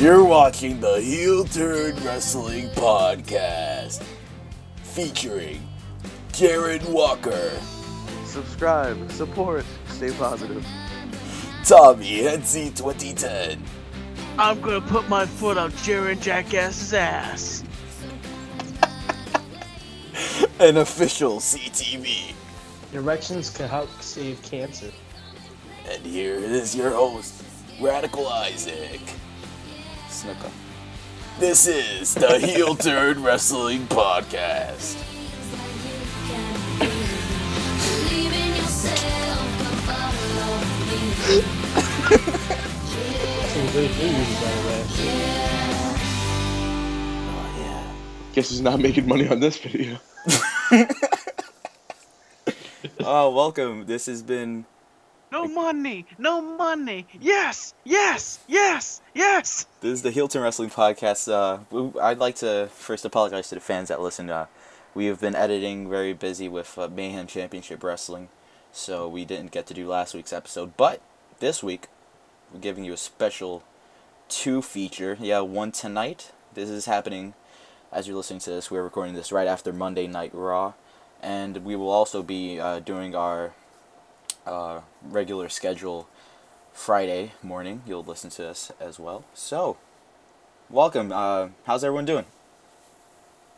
You're watching the Heel Turn Wrestling Podcast featuring Jared Walker, Subscribe, support, stay positive. Tommy Hensy 2010, I'm gonna put my foot on Jared Jackass's ass. An official CTB. Erections can help save cancer. And here is your host, Radical Isaac. Snooker. This is the Heel Turn Wrestling Podcast. Some good movies, by the. Oh, yeah. Guess he's not making money on this video. Oh, welcome. This has been. No money, no money. Yes, yes, yes, yes. This is the Heel Turn Wrestling Podcast. Uh, I'd like to first apologize to the fans that listen. Uh, we have been editing, very busy with uh, Mayhem Championship Wrestling, so we didn't get to do last week's episode. But this week, we're giving you a special two feature. Yeah, one tonight. This is happening as you're listening to this. We're recording this right after Monday Night Raw, and we will also be uh, doing our uh, regular schedule Friday morning. You'll listen to us as well. So, welcome. Uh, how's everyone doing?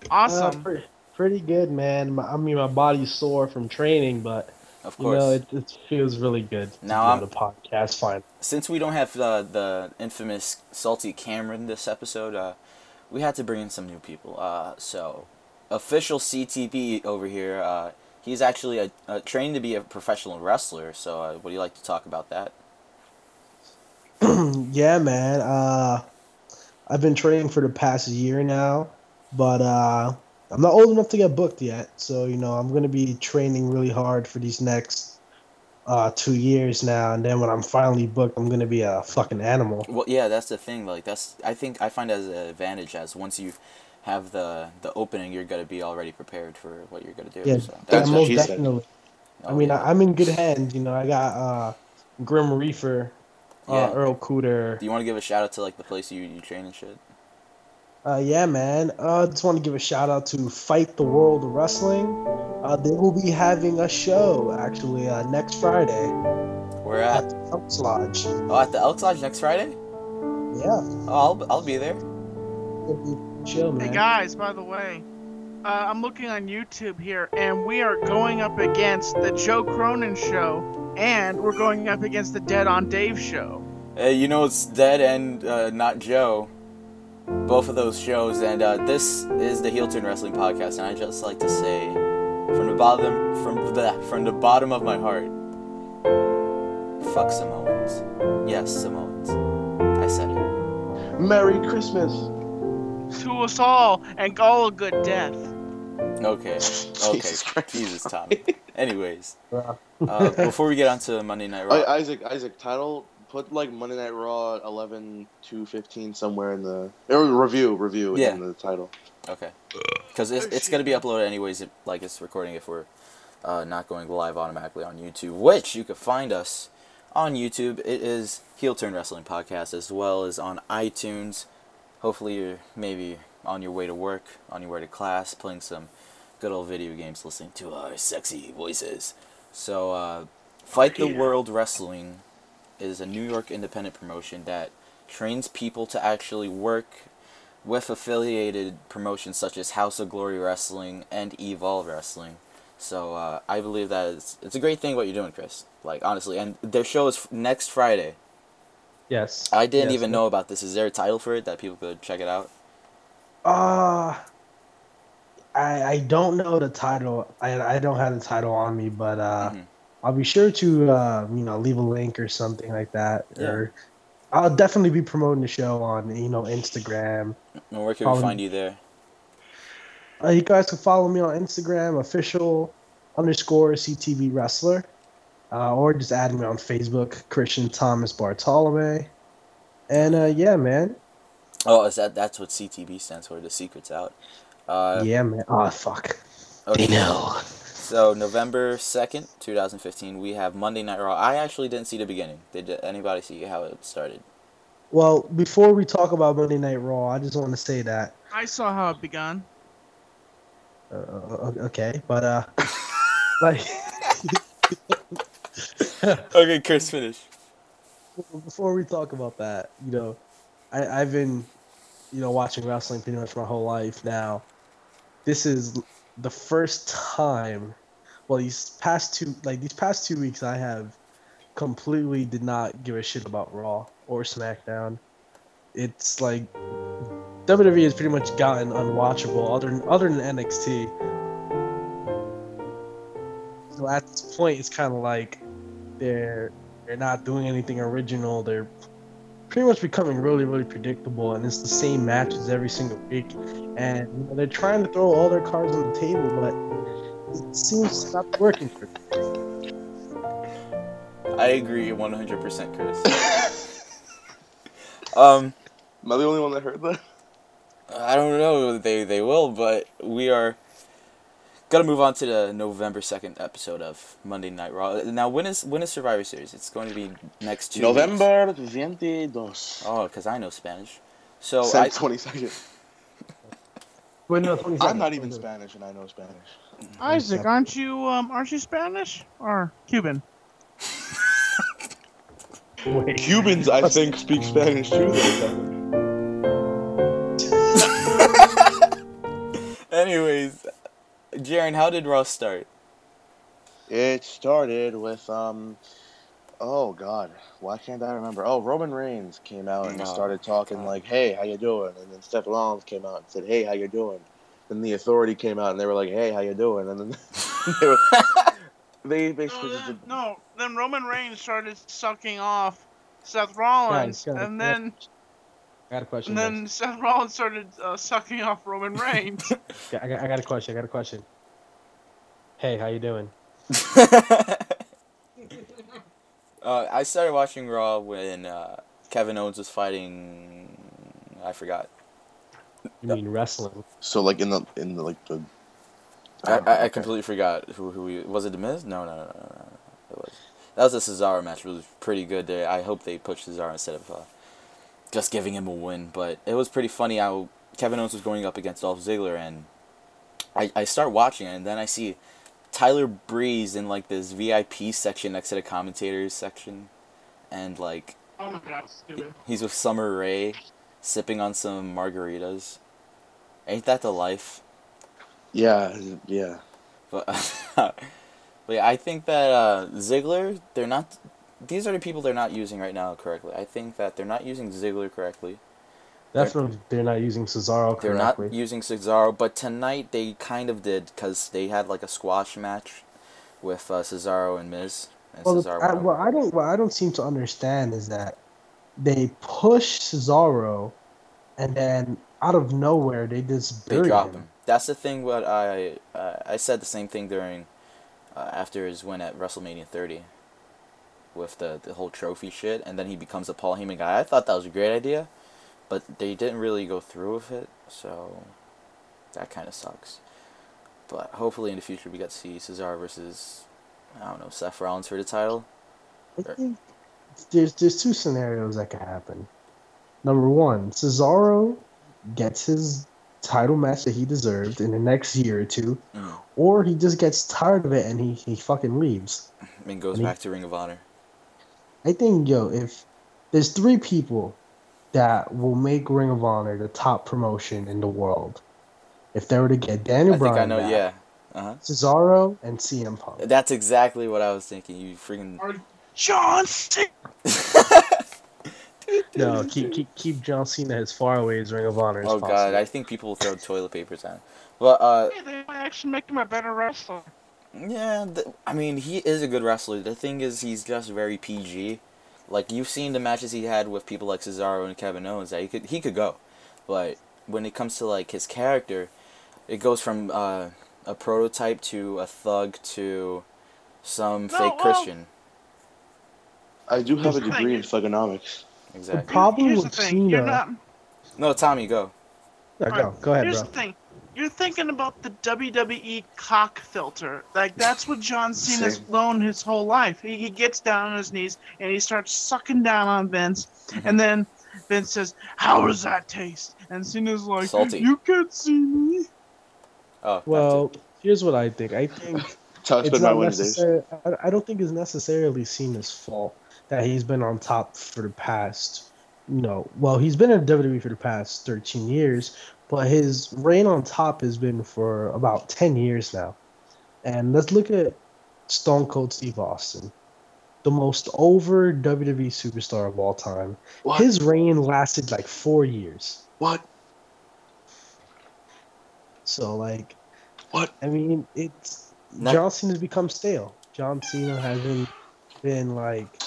Uh, Awesome. pretty, pretty good, man. My, I mean, my body's sore from training, but Of you course. know, it, it feels really good to Now be on the podcast. Fine. Since we don't have uh, the infamous Salty Cameron this episode, uh, we had to bring in some new people. Uh, so, official CTB over here. He's actually a, a, trained to be a professional wrestler. So, uh, would you like to talk about that? yeah, man. Uh, I've been training for the past year now, but uh, I'm not old enough to get booked yet. So you know, I'm gonna be training really hard for these next uh, two years now, and then when I'm finally booked, I'm gonna be a fucking animal. Well, yeah, that's the thing. Like, that's I think I find as an advantage as once you have the the opening, you're gonna be already prepared for what you're gonna do. Yeah, so. That's what most she said. definitely. I Oh, mean, yeah. I, I'm in good hands. You know, I got uh, Grim Reaper, uh, Yeah. Earl Cooter. Do you want to give a shout out to like the place you, you train and shit? Uh, yeah, man. Uh, just want to give a shout out to Fight the World Wrestling. Uh, they will be having a show actually uh, next Friday We're at at the Elks Lodge. oh at the Elks Lodge next Friday. Yeah, Oh, I'll I'll be there. It'll be chill, man. Hey guys, by the way, uh, I'm looking on YouTube here, and we are going up against the Joe Cronin show, and we're going up against the Dead on Dave show. Hey, you know it's Dead and uh, not Joe. Both of those shows, and uh, this is the Heel Turn Wrestling Podcast, and I just like to say, from the bottom from the from the bottom of my heart, fuck Samoans. Yes, Samoans. I said it. Merry Christmas. To us all, and all a good death. Okay. Okay. Jesus Christ. Jesus, Tommy. Anyways, uh, before we get on to Monday Night Raw, I, Isaac, Isaac, title. Put like Monday Night Raw 11 to 15 somewhere in the or review, review Yeah. in the title. Okay. Because it's, it's going to be uploaded anyways, it, like it's recording if we're uh, not going live automatically on YouTube, which you can find us on YouTube. It is Heel Turn Wrestling Podcast as well as on iTunes. Hopefully, you're maybe on your way to work, on your way to class, playing some good old video games, listening to our sexy voices. So, uh, Fight the. World Wrestling is a New York independent promotion that trains people to actually work with affiliated promotions such as House of Glory Wrestling and Evolve Wrestling. So uh, I believe that it's, it's a great thing what you're doing, Chris. Like honestly, and their show is f- next Friday. Yes. I didn't Yes. even know about this. Is there a title for it that people could check it out? Uh, I I don't know the title. I I don't have the title on me, but uh, Mhm. I'll be sure to uh, you know leave a link or something like that. Yeah. Or I'll definitely be promoting the show on you know Instagram. And where can Follow we find you there? Uh, you guys can follow me on Instagram, official underscore CTB wrestler, uh, or just add me on Facebook, Christian Thomas Bartolome. And uh, yeah, man. Oh, is that that's what CTB stands for? The secret's out. Uh, yeah, man. Oh fuck. okay. know. So November second, two thousand fifteen, we have Monday Night Raw. I actually didn't see the beginning. Did anybody see how it started? Well, before we talk about Monday Night Raw, I just want to say that. I saw how it began. Uh, okay, but uh, like okay, Chris, finish. before we talk about that, you know, I, I've been, you know, watching wrestling pretty much my whole life now. This is the first time, well, these past two, like these past two weeks, I have completely did not give a shit about Raw or SmackDown. It's like WWE has pretty much gotten unwatchable, other than other than NXT. So at this point, it's kind of like they're they're not doing anything original. They're pretty much becoming really, really predictable, and it's the same matches every single week. And you know, they're trying to throw all their cards on the table, but it seems to not be working for them. I agree one hundred percent, Chris. um, Am I the only one that heard that? I don't know. They they will, but we are gonna move on to the November second episode of Monday Night Raw. Now, when is when is Survivor Series? It's going to be next two. weeks. November 22. Oh, because I know Spanish. So Sent I, 22nd. Wait, no, 27. I'm not even Spanish and I know Spanish. Isaac, aren't you um aren't you Spanish or Cuban? Wait. Cubans, I think, speak Spanish too. Jaren, how did Raw start? It started with um oh god, why can't I remember? Oh, Roman Reigns came out and Oh, started talking God. like, "Hey, how you doing?" And then Seth Rollins came out and said, "Hey, how you doing?" Then the Authority came out and they were like, "Hey, how you doing?" And then they were they basically No, just then, did, no, then Roman Reigns started sucking off Seth Rollins, Guys, guys, and then I got a question. and then Seth Rollins started uh, sucking off Roman Reigns. I got, I got a question. I got a question. Hey, how you doing? uh, I started watching Raw when uh, Kevin Owens was fighting. I forgot. You mean wrestling? so like in the in the like the I, I, I Okay. completely forgot who who he, was it. The Miz? No, no, no, no, no. no. It was that was a Cesaro match. It was pretty good. There. I hope they push Cesaro instead of uh, just giving him a win. But it was pretty funny how Kevin Owens was going up against Dolph Ziggler, and I I start watching it, and then I see Tyler Breeze in like this VIP section next to the commentators section, and like oh my god, stupid. he's with Summer Rae, sipping on some margaritas. Ain't that the life? yeah yeah But, but yeah, I think that uh, Ziggler, they're not. These are the people they're not using right now correctly. I think that they're not using Ziggler correctly. Definitely, they're not using Cesaro correctly. They're not using Cesaro, but tonight they kind of did because they had like a squash match with uh, Cesaro and Miz. And Well, Cesaro I, what I don't what I don't seem to understand is that they push Cesaro, and then out of nowhere they just they drop him. him. That's the thing. What I uh, I said the same thing during uh, after his win at WrestleMania 30 with the the whole trophy shit, and then he becomes a Paul Heyman guy. I thought that was a great idea, but they didn't really go through with it, so that kind of sucks. But hopefully in the future we get to see Cesaro versus I don't know Seth Rollins for the title. I think there's there's two scenarios that could happen. Number one, Cesaro gets his title match that he deserved in the next year or two, Mm. or he just gets tired of it and he, he fucking leaves. And goes I mean- back to Ring of Honor. I think yo, if there's three people that will make Ring of Honor the top promotion in the world, if they were to get Daniel I think Bryan, I know. back, Yeah. Uh huh. Cesaro and CM Punk. That's exactly what I was thinking. You freaking. John Cena. No, keep keep keep John Cena as far away as Ring of Honor as Oh possible. god, I think people will throw toilet papers at him. But uh, Hey, they might actually make him a better wrestler. Yeah, th- I mean he is a good wrestler. The thing is, he's just very PG. Like you've seen the matches he had with people like Cesaro and Kevin Owens. That he could he could go, but when it comes to like his character, it goes from uh, a prototype to a thug to some No, fake well- Christian. I do have a Here's the degree in thing. Thuganomics. Exactly. Problem Here's with the thing. You're Cena- not. No, Tommy, go. Yeah, go Alright, go ahead, Here's bro. the thing. You're thinking about the WWE cock filter. Like that's what John Cena's Same. known his whole life. He, he gets down on his knees and he starts sucking down on Vince, Mhm. and then Vince says, "How does that taste?" And Cena's like, Salty. "You can't see me." Oh, Well, here's what I think. I think That's I it's not Wednesdays. necessary. I, I don't think it's necessarily Cena's fault that he's been on top for the past, you know, well, he's been in WWE for the past 13 years, but his reign on top has been for about 10 years now. And let's look at Stone Cold Steve Austin, the most over WWE superstar of all time. What? His reign lasted like four years. what? So, like, What? I mean, it's Not- John Cena's become stale. John Cena hasn't been like,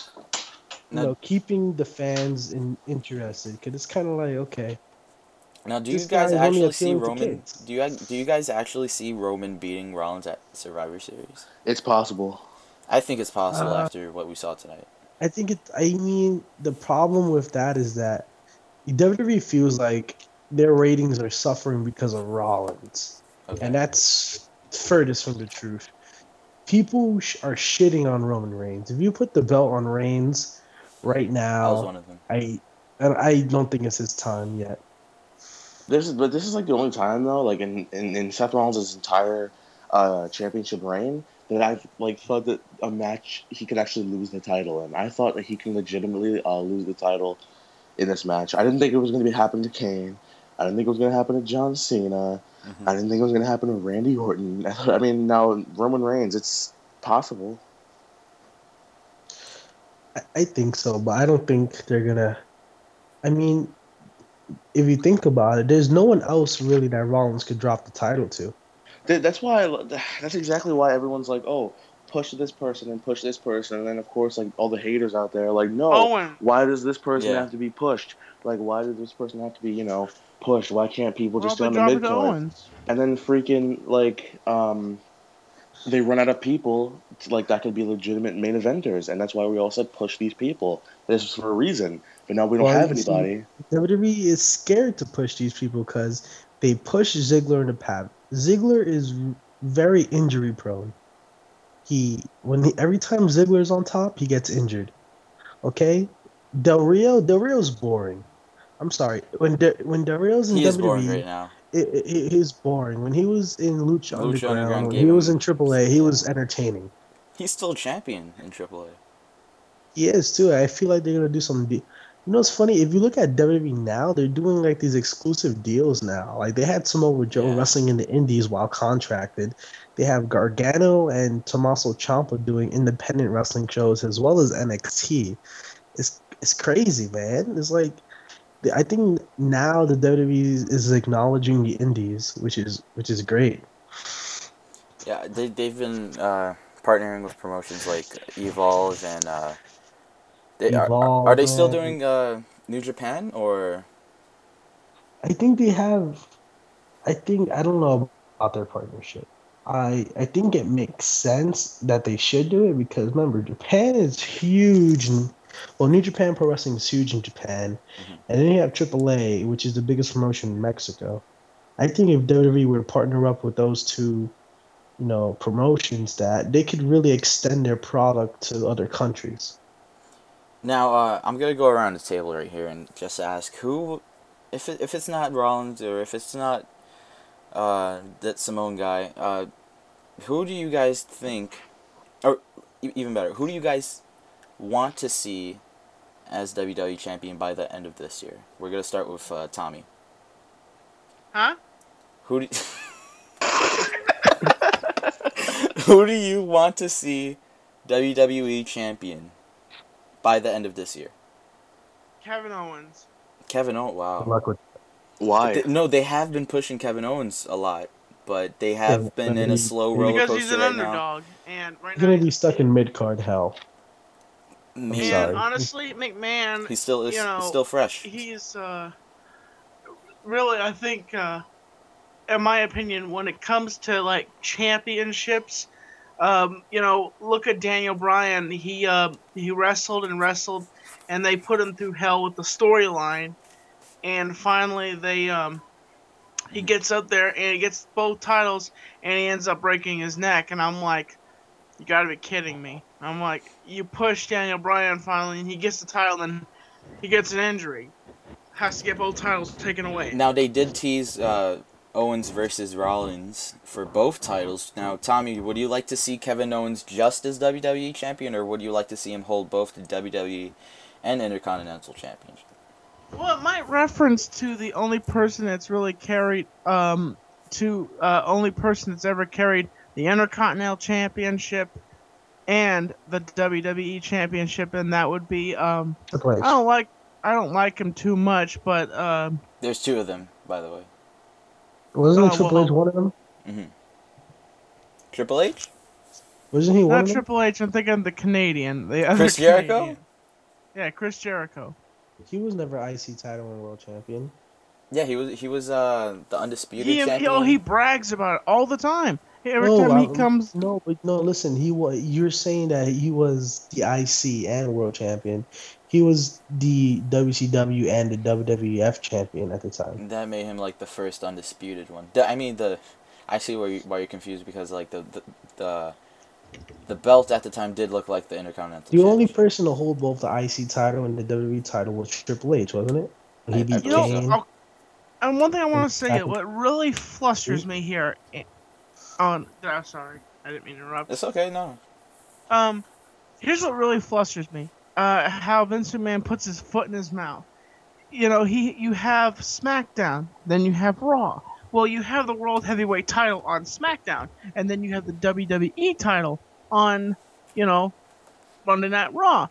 you know, keeping the fans in, interested because it's kind of like, okay, Now, do you This guy guys actually see Roman? Do you do you guys actually see Roman beating Rollins at Survivor Series? It's possible. I think it's possible Uh, after what we saw tonight. I think it. I mean, the problem with that is that WWE feels like their ratings are suffering because of Rollins, Okay. and that's furthest from the truth. People sh- are shitting on Roman Reigns. If you put the belt on Reigns right I was now, one of them. I, and I don't think it's his time yet. This is, but this is like the only time though, like in in, in Seth Rollins' entire uh, championship reign, that I've like thought that a match he could actually lose the title in. I thought that he can legitimately uh, lose the title in this match. I didn't think it was going to be happen to Kane. I didn't think it was going to happen to John Cena. Mhm. I didn't think it was going to happen to Randy Orton. I mean, now Roman Reigns, it's possible. I, I think so, but I don't think they're gonna. I mean, if you think about it, there's no one else really that Rollins could drop the title to. That's why. I, that's exactly why everyone's like, "Oh, push this person and push this person," and then of course, like all the haters out there, are like, "No, Owen, why does this person Yeah. have to be pushed? Like, why does this person have to be, you know, pushed? Why can't people just they go on the drop to midpoint?" And then freaking like, um, they run out of people to, like that could be legitimate main eventers, and that's why we all said push these people. This is for a reason, but now we don't Well, have you see- anybody. WWE is scared to push these people because they push Ziggler in the path. Ziggler is very injury prone. He when he, every time Ziggler is on top, he gets injured. Okay, Del Rio, Del Rio's boring. I'm sorry. When De, when Del Rio's in He is WWE, boring right now. it, it, it- he's boring. When he was in Lucha, Lucha Underground, Underground when he was him- in AAA, he was entertaining. He's still champion in AAA. He is too. I feel like they're gonna do something. De- you know, it's funny if you look at WWE now, they're doing like these exclusive deals now. Like they had Samoa Joe Yeah. wrestling in the Indies while contracted. They have Gargano and Tommaso Ciampa doing independent wrestling shows as well as NXT. It's it's crazy, man. It's like I think now the WWE is acknowledging the Indies, which is which is great. Yeah, they they've been uh, partnering with promotions like Evolve and uh, they are, are they still doing uh, New Japan or I think they have. I think I don't know about their partnership. I I think it makes sense that they should do it because remember Japan is huge. In, well, New Japan Pro Wrestling is huge in Japan, Mhm. and then you have AAA, which is the biggest promotion in Mexico. I think if WWE were to partner up with those two, you know, promotions, that they could really extend their product to other countries. Now? Uh, I'm gonna go around the table right here and just ask who, if it, if it's not Rollins or if it's not uh, that Simone guy, uh, who do you guys think, or even better, who do you guys want to see as WWE champion by the end of this year? We're gonna start with uh, Tommy. Huh? Who do Who do you want to see WWE champion by the end of this year? Kevin Owens. Kevin Owens. Good Wow. luck with Why? Th- no, they have been pushing Kevin Owens a lot, but they have Yeah, been but in a slow roller coaster Because coaster he's an right now. underdog, and right He's now gonna be stuck in mid card hell. Maybe. And sorry. honestly, McMahon, He's still is you know, still fresh. he's uh, really, I think, uh, in my opinion, when it comes to like championships, um, you know, look at Daniel Bryan. He uh, he wrestled and wrestled, and they put him through hell with the storyline, and finally they um, he gets up there and he gets both titles and he ends up breaking his neck and I'm like, you gotta be kidding me. I'm like, you push Daniel Bryan finally and he gets the title and he gets an injury. Has to get both titles taken away. Now they did tease uh, Owens versus Rollins for both titles. Now, Tommy, would you like to see Kevin Owens just as WWE champion, or would you like to see him hold both the WWE and Intercontinental Championship? Well, it might reference to the only person that's really carried, um, to uh, only person that's ever carried the Intercontinental Championship and the WWE Championship, and that would be um, Triple H. I don't like I don't like him too much, but um, There's two of them, by the way. Wasn't Oh, Triple well- H one of them? Triple H, Wasn't he one not of them? Triple H. I'm thinking the Canadian, the other Chris Jericho. Canadian. Yeah, Chris Jericho. He was never IC title and world champion. Yeah, he was. He was uh, the undisputed He, he, champion. oh, he brags about it all the time. Every no, time he I- comes, No, but no. Listen, he was. You're saying that he was the IC and world champion. He was the WCW and the WWF champion at the time. That made him like the first undisputed one. The- I mean the, I see where you, why you're confused because like the the the, the belt at the time did look like the Intercontinental. The only person to hold both the IC title and the WWE title was Triple H, wasn't it? He I- I beat You know, Kane. oh, and one thing I want to say, Back- what really flusters me here, eh, on, oh, sorry, I didn't mean to interrupt. It's okay, no. Um, here's what really flusters me: uh, how Vince McMahon puts his foot in his mouth. You know, he you have SmackDown, then you have Raw. Well, you have the World Heavyweight Title on SmackDown, and then you have the WWE title on, you know, Monday Night Raw.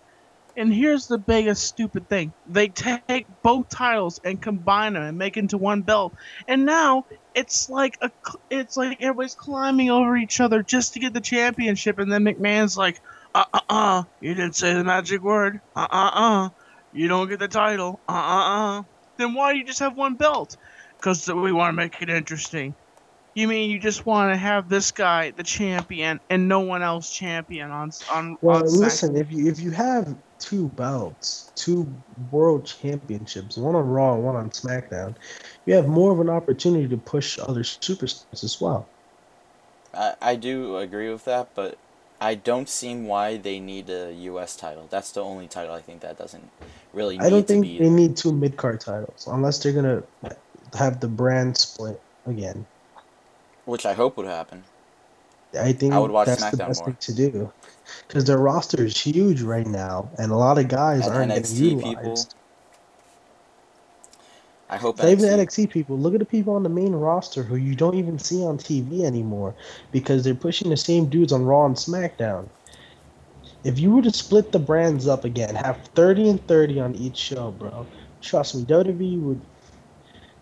And here's the biggest stupid thing: they take both titles and combine them and make into one belt. And now it's like a, it's like everybody's climbing over each other just to get the championship. And then McMahon's like, uh, uh, uh, you didn't say the magic word. Uh, uh, uh, you don't get the title. Uh, uh, uh. Then why do you just have one belt? Because we want to make it interesting. You mean you just want to have this guy the champion and no one else champion on on Well, on listen, if you if you have two belts, two world championships, one on Raw one on SmackDown, you have more of an opportunity to push other superstars as well. I I do agree with that, but I don't see why they need a U.S. title. That's the only title I think that doesn't really need I don't to think be. they need two mid card titles unless they're gonna have the brand split again. which I hope would happen. I think I would watch that's the best more. thing to do because their roster is huge right now, and a lot of guys And aren't NXT getting people. Utilized. I hope Not even NXT NXT people. Look at the people on the main roster who you don't even see on TV anymore because they're pushing the same dudes on Raw and SmackDown. If you were to split the brands up again, have 30 and 30 on each show, bro, trust me, WWE would.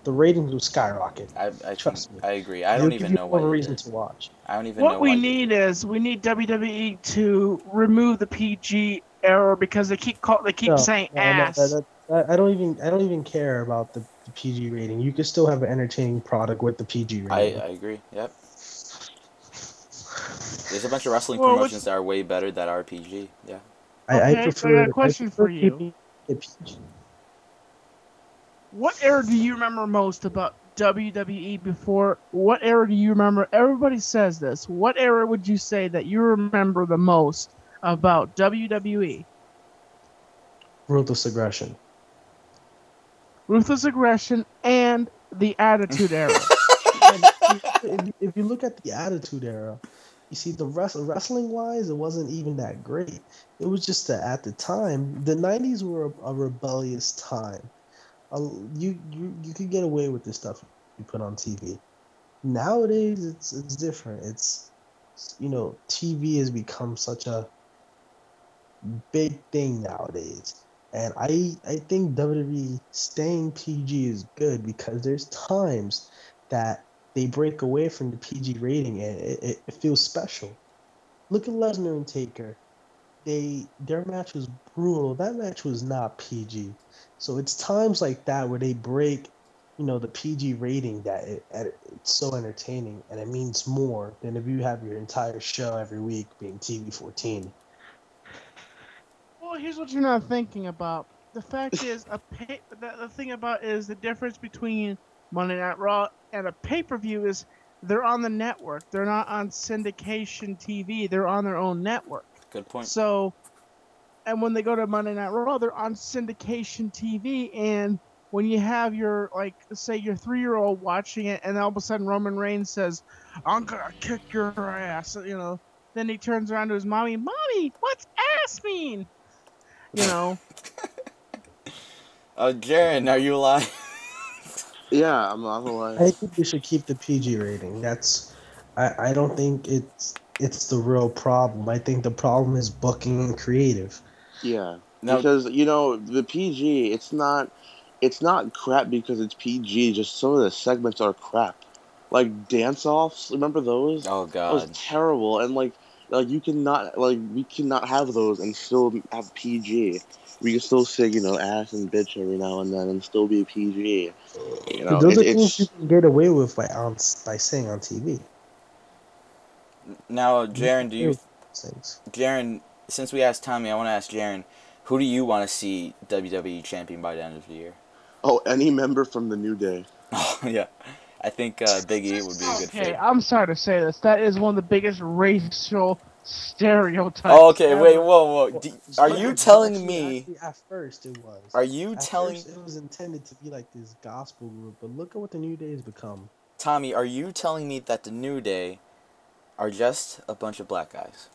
The ratings would skyrocket. I, I Trust me. I agree. I It'll don't give even you know what a reason to watch. I don't even know What we why need is we need WWE to remove the PG error because they keep call, they keep No, saying no, no, ass. that- that- I I don't even. I don't even care about the, the PG rating. You can still have an entertaining product with the PG rating. I I agree. Yep. There's a bunch of wrestling Well, what's- promotions that are way better that are PG. Yeah. I, Okay, so I I got a question for you. PG. What era do you remember most about WWE before? What era do you remember? Everybody says this. What era would you say that you remember the most about? WWE? Ruthless aggression. Ruthless aggression and the Attitude Era. If, you- if you look at the Attitude Era, you see the rest, wrestling wise, it wasn't even that great. It was just that at the time, the '90s were a, a rebellious time. A- you you you could get away with this stuff you put on TV. Nowadays, it's it's different. It's you know, TV has become such a big thing nowadays. And I I think WWE staying PG is good because there's times that they break away from the PG rating and it, it, it feels special. Look at Lesnar and Taker. They their match was brutal. That match was not PG. So it's times like that where they break, you know, the PG rating that it, it, it's so entertaining and it means more than if you have your entire show every week being TV 14. Well, here's what you're not thinking about. The fact is, a pay, the, the thing about is the difference between Monday Night Raw and a pay per view is they're on the network. They're not on syndication TV. They're on their own network. Good point. So, and when they go to Monday Night Raw, they're on syndication TV. And when you have your, like, say your three year old watching it, and all of a sudden Roman Reigns says, I'm going to kick your ass, you know, then he turns around to his mommy, Mommy, what's ass mean? You know, Oh, Jaren, are you alive? Yeah, I'm not gonna I think we should keep the PG rating. That's I, I don't think it's it's the real problem. I think the problem is booking and creative. Yeah, No. because you know the PG, it's not, it's not crap because it's PG. Just some of the segments are crap, like dance offs. Remember those? Oh That was God. terrible, and like, like you cannot, like we cannot have those and still have PG. We can still say, you know, ass and bitch every now and then and still be PG. You know, those it- are things you can get away with by on by saying on TV. Now, Jaren, do you, Things. Jaren? Since we asked Tommy, I want to ask Jaren, who do you want to see WWE champion by the end of the year? oh, any member from the New Day. Oh yeah, I think uh, Big E would be a good fit. okay, fit. I'm sorry to say this. That is one of the biggest racial stereotypes. Oh, okay, wait, ever. whoa, whoa. Do, are you telling actually- me? actually, at first it was. Are you At telling first it was intended to be like this gospel group, but look at what the New Day has become. Tommy? Are you telling me that the New Day are just a bunch of black guys?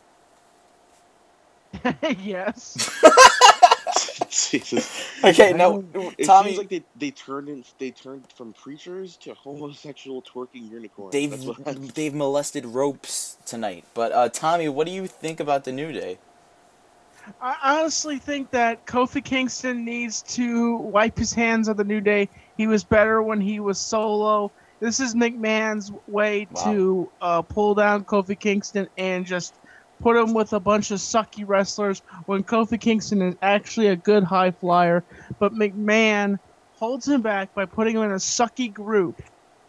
yes. Jesus. Okay, I no, It Tommy. seems like they, they turned in, they turned from preachers to homosexual twerking unicorns. They've That's what I'm- they've molested ropes tonight. But uh, Tommy, what do you think about the New Day? I honestly think that Kofi Kingston needs to wipe his hands of the New Day. He was better when he was solo. This is McMahon's way Wow. to uh, pull down Kofi Kingston and just put him with a bunch of sucky wrestlers when Kofi Kingston is actually a good high flyer. But McMahon holds him back by putting him in a sucky group.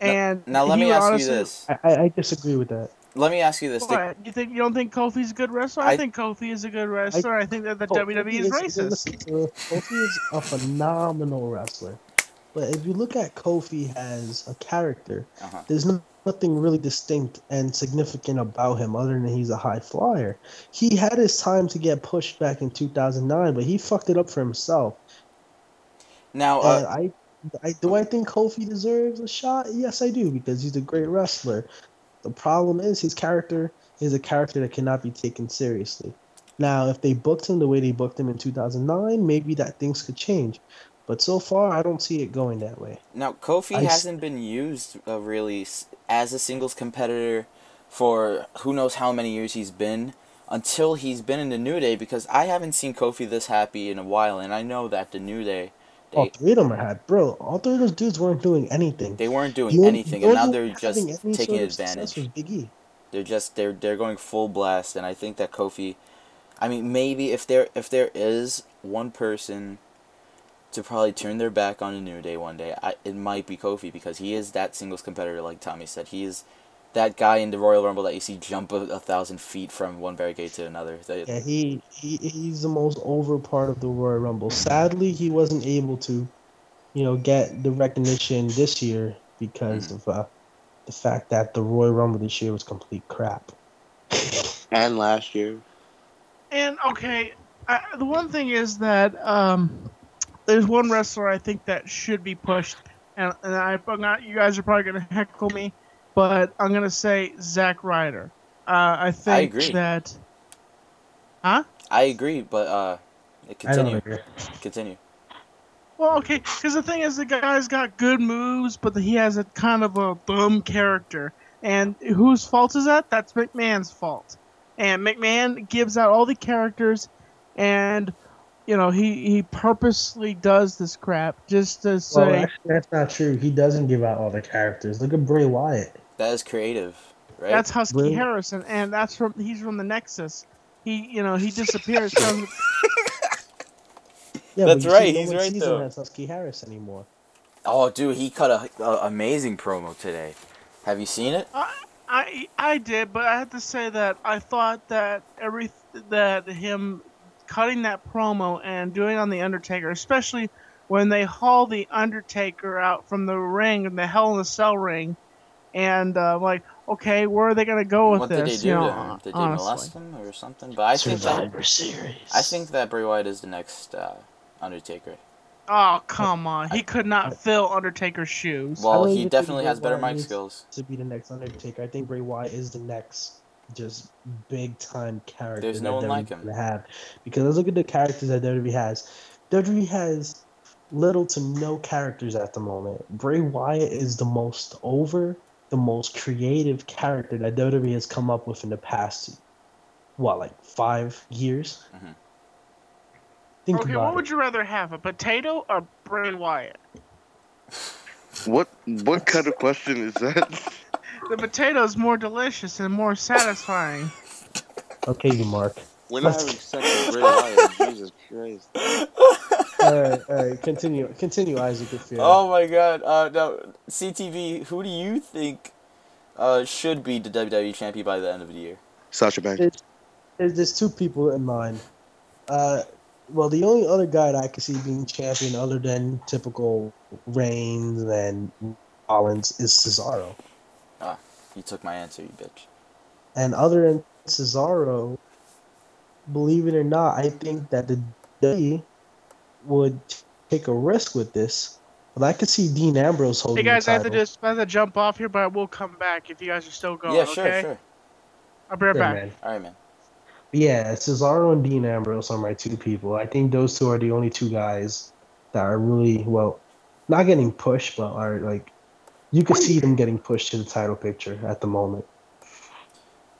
And Now let he me would ask you this. I, I, I disagree with that. Let me ask you this. The- What? You think you don't think Kofi's a good wrestler? I, I- think Kofi is a good wrestler. I, think that the Oh, WWE Kofi is racist. Kofi is a phenomenal wrestler. But if you look at Kofi as a character, Uh-huh. there's no, nothing really distinct and significant about him other than he's a high flyer. He had his time to get pushed back in 2009, but he fucked it up for himself. Now, uh, I, I do I think Kofi deserves a shot? Yes, I do because he's a great wrestler. The problem is his character is a character that cannot be taken seriously. Now, if they booked him the way they booked him in 2009, maybe that things could change. But so far, I don't see it going that way. now Kofi I s- hasn't been used uh, really as a singles competitor for who knows how many years he's been until he's been in the New Day because I haven't seen Kofi this happy in a while, and I know that the New Day All three of them are had, bro. All three of those dudes weren't doing anything. they weren't doing only- anything, and now they're just taking advantage. E. They're just they're they're going full blast, and I think that Kofi, I mean maybe if there if there is one person to probably turn their back on a New Day one day, I, it might be Kofi because he is that singles competitor, like Tommy said. He is that guy in the Royal Rumble that you see jump a, a thousand feet from one barricade to another. Yeah, he, he he's the most over part of the Royal Rumble. Sadly, he wasn't able to, you know, get the recognition this year because Mm. of uh, the fact that the Royal Rumble this year was complete crap. and last year. And okay, I, the one thing is that um, there's one wrestler I think that should be pushed, and, and I, I'm not. You guys are probably gonna heckle me, but I'm gonna say Zack Ryder. Uh, I think agree. that. Huh? I agree, but uh, I don't continue, agree. continue. Well, okay, because the thing is, the guy's got good moves, but he has a kind of a dumb character. And whose fault is that? That's McMahon's fault. And McMahon gives out all the characters, and you know he he purposely does this crap just to Well, say. actually, that's not true. He doesn't give out all the characters. Look at Bray Wyatt. That is creative, right? That's Husky Really? Harrison, and that's from he's from the Nexus. He you know he disappears. comes- Yeah, That's right, See, he's one right, sees though. Him Husky Harris anymore. oh, dude, he cut a, a amazing promo today. Have you seen it? I I did, but I have to say that I thought that every that him cutting that promo and doing it on the Undertaker, especially when they haul the Undertaker out from the ring and the Hell in a Cell ring, and uh, like, okay, where are they gonna go with what this? did they do you know, to him? Did they honestly. molest him or something? But I think that, Survivor Series. I think that Bray Wyatt is the next uh, Undertaker. Oh come on, he could not fill Undertaker's shoes. Well, he definitely has better Wyatt mic skills. to be the next Undertaker. I think Bray Wyatt is the next just big time character. There's no that one like him. Have because let's look at the characters that WWE has. WWE has little to no characters at the moment. Bray Wyatt is the most over, the most creative character that WWE has come up with in the past. What, like five years? Mhm. Think okay, about what it. would you rather have, a potato or Bray Wyatt? What what kind of question is that? The potato is more delicious and more satisfying. Okay, you Mark. We're not having sex with Bray Wyatt. Jesus Christ. all right, all right. Continue, continue, Isaac. If you're Oh my god. Uh, no, CTB, who do you think uh, should be the WWE champion by the end of the year? Sasha Banks. It's, there's, there's two people in mind. Uh, well, the only other guy that I could see being champion other than typical Reigns and Rollins is Cesaro. You took my answer, you bitch. And other than Cesaro, believe it or not, I think that the WWE would take a risk with this. But I could see Dean Ambrose holding Hey guys, the I have to just I have to jump off here, but we'll come back if you guys are still going. yeah, sure, okay? sure. I'll be right Sure, back. man. All right, man. Yeah, Cesaro and Dean Ambrose are my two people. I think those two are the only two guys that are really well, not getting pushed, but are like you could see them getting pushed to the title picture at the moment.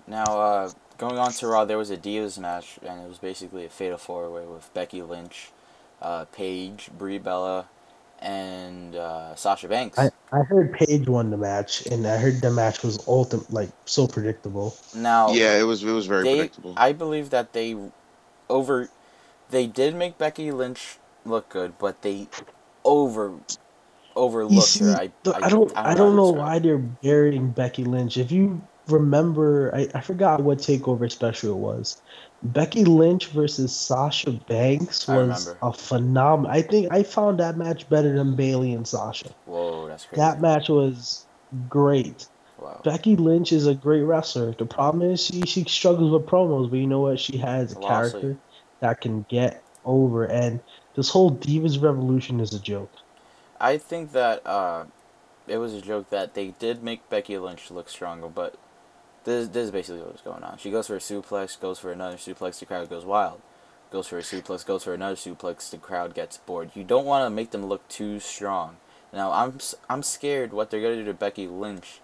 Now, uh, going on to Raw, there was a Divas match, and it was basically a fatal four-way with Becky Lynch, uh, Paige, Brie Bella, and uh, Sasha Banks. I, I heard Paige won the match, and I heard the match was ultimate, like so predictable. now, Yeah, it was it was very they, predictable. I believe that they over, they did make Becky Lynch look good, but they over overlooked see, her. I, th- I don't, I don't how know why they're burying Becky Lynch. If you remember, I, I forgot what takeover special it was. Becky Lynch versus Sasha Banks was a phenomenal. I think I found that match better than Bayley and Sasha. Whoa, that's crazy. That match was great. wow. Becky Lynch is a great wrestler. The problem is she, she struggles with promos, but you know what? She has a Well, character that can get over. And this whole Divas Revolution is a joke. I think that uh, it was a joke that they did make Becky Lynch look stronger, but this, this is basically what was going on. She goes for a suplex, goes for another suplex, the crowd goes wild. Goes for a suplex, goes for another suplex, the crowd gets bored. You don't want to make them look too strong. Now, I'm I'm scared what they're going to do to Becky Lynch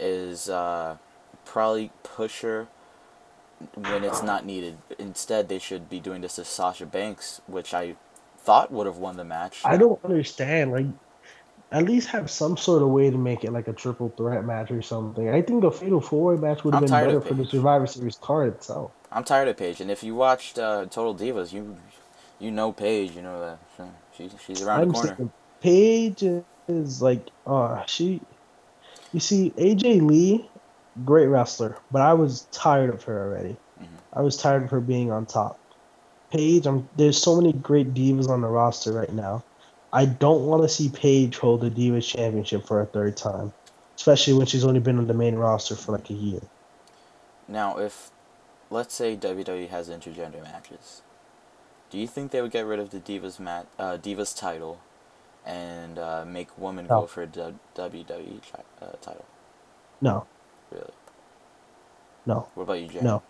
is uh, probably push her when it's not needed. Instead, they should be doing this to Sasha Banks, which I thought would have won the match. I don't understand. Like, at least have some sort of way to make it like a triple threat match or something. I think a fatal four way match would have been better for the Survivor Series card itself. I'm tired of Paige, and if you watched uh, Total Divas, you you know Paige. You know that she, she's around I'm the corner. saying Paige is like, uh, she. You see, AJ Lee, great wrestler, but I was tired of her already. Mhm. I was tired of her being on top. Paige, I'm, there's so many great divas on the roster right now. I don't want to see Paige hold the Divas Championship for a third time, especially when she's only been on the main roster for like a year. Now, if let's say WWE has intergender matches, do you think they would get rid of the Divas mat uh, Divas title and uh, make women No. go for a D- WWE chi- uh, title? No, Really? no, What about you, Jay? no.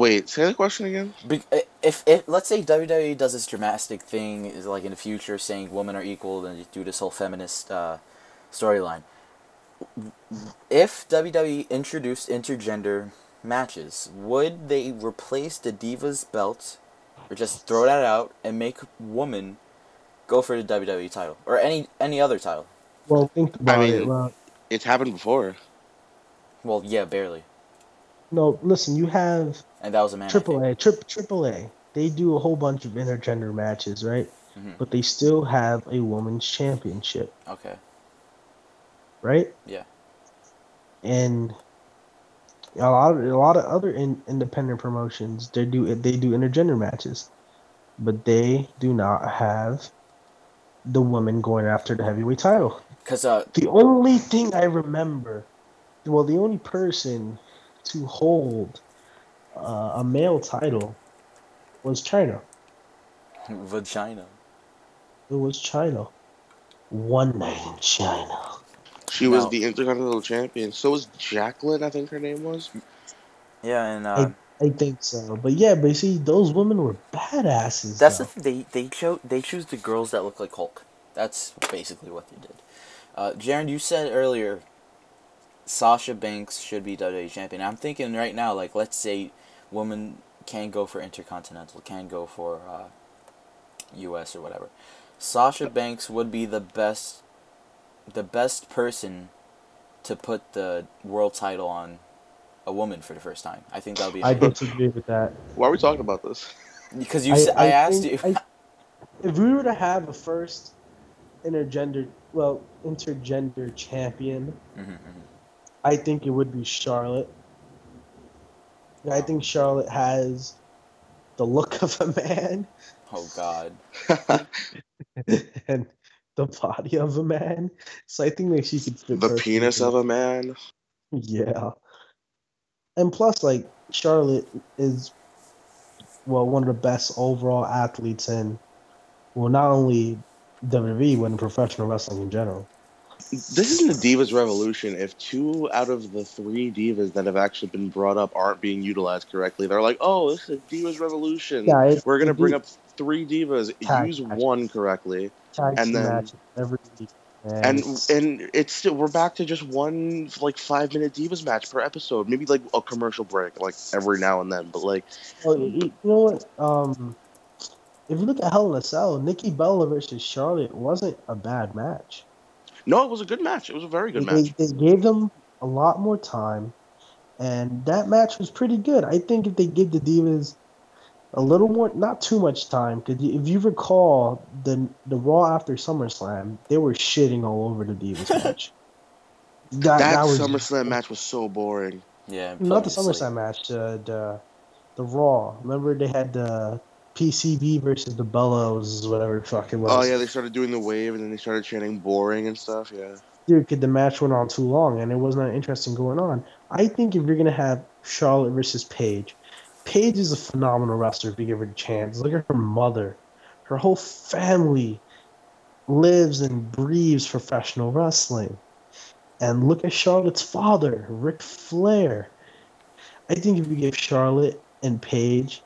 Wait, say the question again. Be- if, if let's say WWE does this dramatic thing, is like in the future saying women are equal and do this whole feminist uh, storyline. If WWE introduced intergender matches, would they replace the Divas belt, or just throw that out and make women go for the WWE title or any any other title? Well, think about mean- it. Well, It's happened before. Well, yeah, barely, no, listen, you have and that was a man. Triple. A, Trip Triple A. They do a whole bunch of intergender matches, right? Mhm. But they still have a women's championship, Okay. right? Yeah. And a lot of a lot of other in, independent promotions they do they do intergender matches, but they do not have the woman going after the heavyweight title. Cause uh, The only thing I remember, well, the only person to hold uh, a male title was Chyna. vagina. It was Chyna. One night in China. She was No. the Intercontinental Champion. So was Jacqueline, I think her name was. Yeah, and uh, I think so. But yeah, but you see, those women were badasses. that's the though. th- they they cho- they choose the girls that look like Hulk. That's basically what they did. Uh, Jaron, you said earlier, Sasha Banks should be WWE champion. I'm thinking right now, like let's say, woman can go for Intercontinental, can go for uh, U.S. or whatever. Sasha Banks would be the best, the best person to put the world title on a woman for the first time. I think that would be I amazing. disagree with that. Why are we talking about this? because you said, I, asked you. I- if we were to have a first intergender, well, intergender champion, Mhm, mhm. I think it would be Charlotte. I think Charlotte has the look of a man Oh God. and the body of a man. So I think that she could fit the penis of a man. Yeah. And plus, like, Charlotte is, well, one of the best overall athletes in, well, not only WWE, but in professional wrestling in general. This isn't a Divas Revolution if two out of the three Divas that have actually been brought up aren't being utilized correctly. They're like, oh, this is a Divas Revolution. Yeah, We're going to bring up three Divas. Tag Use matches. one correctly. tag and then- every. And, And it's- still we're back to just one like five minute Divas match per episode. Maybe like a commercial break like every now and then. But like well, you you know what? Um, if you look at Hell in a Cell, Nikki Bella versus Charlotte wasn't a bad match. No, it was a good match. It was a very good they, match. they gave them a lot more time, and that match was pretty good. I think if they give the Divas a little more, not too much time, because if you recall the the Raw after SummerSlam, they were shitting all over the Divas match. That, That, was SummerSlam match was so boring. Yeah. not the put me to sleep. SummerSlam match, uh, the the Raw. Remember they had the PCB versus the Bellas, whatever the fuck it was. Oh yeah, they started doing the wave and then they started chanting boring and stuff. Yeah. dude, could the match went on too long and it was not interesting going on. I think if you're gonna have Charlotte versus Paige, Paige is a phenomenal wrestler if you give her the chance. Look at her mother. Her whole family lives and breathes professional wrestling. And look at Charlotte's father, Ric Flair. I think if you give Charlotte and Paige,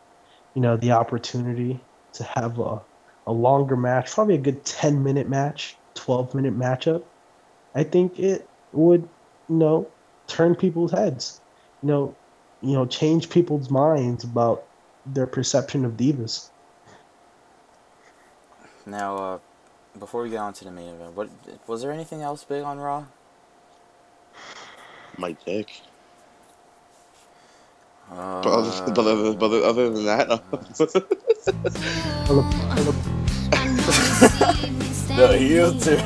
you know, the opportunity to have a, a longer match, probably a good 10 minute match, 12 minute matchup, I think it would, you know, turn people's heads. You know, you know, change people's minds about their perception of divas. Now, uh, before we get on to the main event, what was there anything else big on Raw? My dick. Uh, But other, but other, but other- other than that, Philip- Philip- no, heel turn.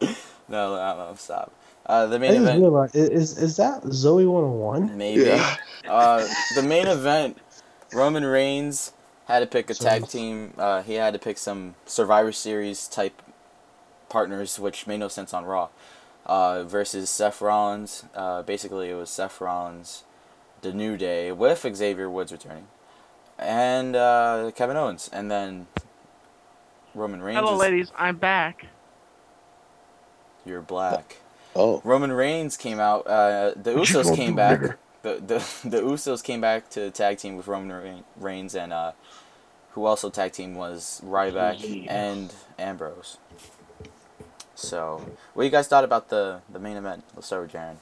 no, no, no, stop. Uh, the main just event, realized, is, is that Zoe 101? maybe. yeah. Uh, the main event, Roman Reigns had to pick a tag Sorry. team. Uh, he had to pick some Survivor Series type partners, which made no sense on Raw. Uh, versus Seth Rollins. Uh, basically, it was Seth Rollins, The New Day, with Xavier Woods returning, and uh, Kevin Owens, and then Roman Reigns. Hello, is- ladies. I'm back. You're black. Oh. Roman Reigns came out. Uh, the What you Usos came back. nigga? The, the the Usos came back to tag team with Roman Reigns and uh, who also tag team was Ryback Yeah. and Ambrose. So, what you guys thought about the the main event? Let's start with Jaron.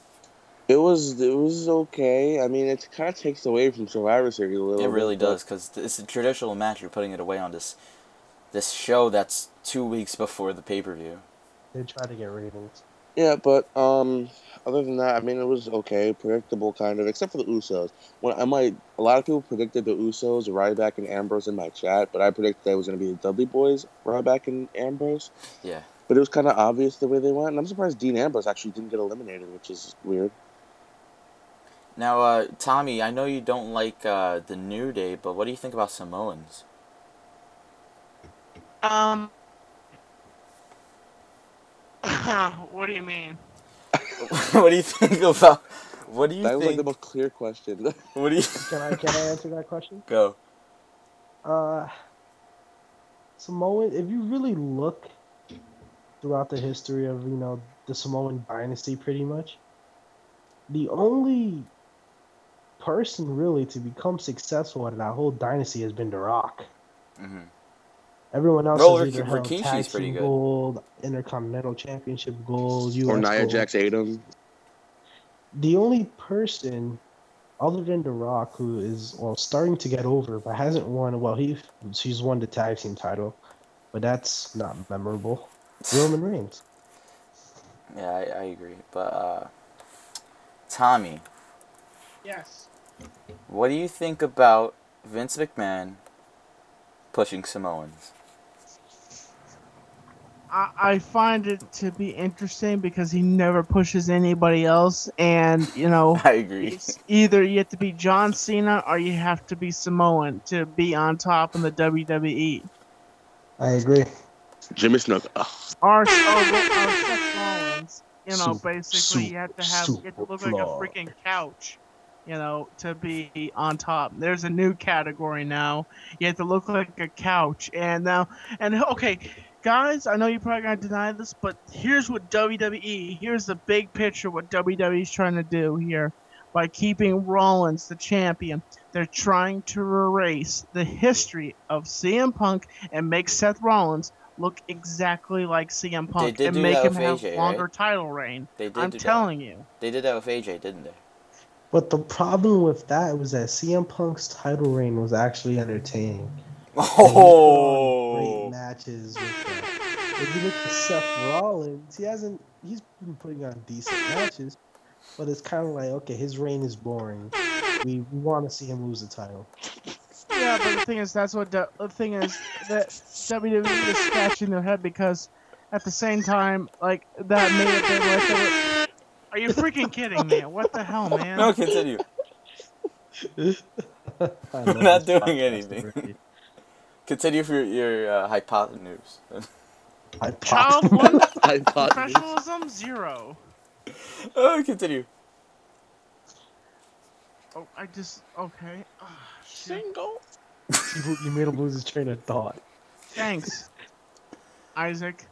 It was it was okay. I mean, it kind of takes away from Survivor Series a little. It really bit, does because it's a traditional match. You're putting it away on this this show that's two weeks before the pay per view. They try to get ratings. Yeah, but um, other than that, I mean, it was okay, predictable kind of, except for the Usos. When I might, a lot of people predicted the Usos, Ryback, and Ambrose in my chat, but I predicted that it was going to be the Dudley Boys, Ryback, and Ambrose. Yeah. But it was kind of obvious the way they went, and I'm surprised Dean Ambrose actually didn't get eliminated, which is weird. Now, uh, Tommy, I know you don't like uh, the New Day, but what do you think about Samoans? Um, what do you mean? what do you think about? What do you That was like think? the most clear question. what do you Can I can I answer that question? go? Uh, Samoan. If you really look throughout the history of you know the Samoan dynasty, pretty much, the only person really to become successful in that whole dynasty has been The Rock. hmm Everyone else Well, has Rik- either held Rikishi's tag pretty team good. gold, intercontinental championship gold, US or Nia gold. Jax Tatum. The only person other than The Rock who is well starting to get over but hasn't won well he he's won the tag team title, but that's not memorable. Roman Reigns. Yeah, I, I agree. But uh, Tommy, Yes. What do you think about Vince McMahon pushing Samoans? I, I find it to be interesting because he never pushes anybody else, and you know, I agree. it's either you have to be John Cena or you have to be Samoan to be on top in the WWE. I agree. Jimmy Snuka. Ugh. Or, or, or Seth Rollins. You know, Soup, basically you have to have you have to soup look like a freaking couch. You know, to be on top. There's a new category now. You have to look like a couch. And now, and okay, guys, I know you're probably gonna deny this, but here's what WWE. Here's the big picture. What WWE's trying to do here by keeping Rollins the champion. They're trying to erase the history of CM Punk and make Seth Rollins look exactly like CM Punk and make him with have longer right? title reign. They did. I'm telling that. you. They did that with AJ, didn't they? But the problem with that was that CM Punk's title reign was actually entertaining. Oh. And he Oh. great matches with. If you look at Seth Rollins, he hasn't. He's been putting on decent matches, but it's kind of like okay, his reign is boring. We, we want to see him lose the title. Yeah, but the thing is, that's what the, the thing is that WWE is scratching their head because at the same time, like that may have been like. They were, are you freaking kidding me? What the hell, man? No, continue. I We're not doing anything. Continue for your, your uh, hypotenuse. I Child one, thought professionalism zero. oh, continue. Oh, I just okay. Shit. single. you, you made him lose his train of thought. Thanks, Isaac.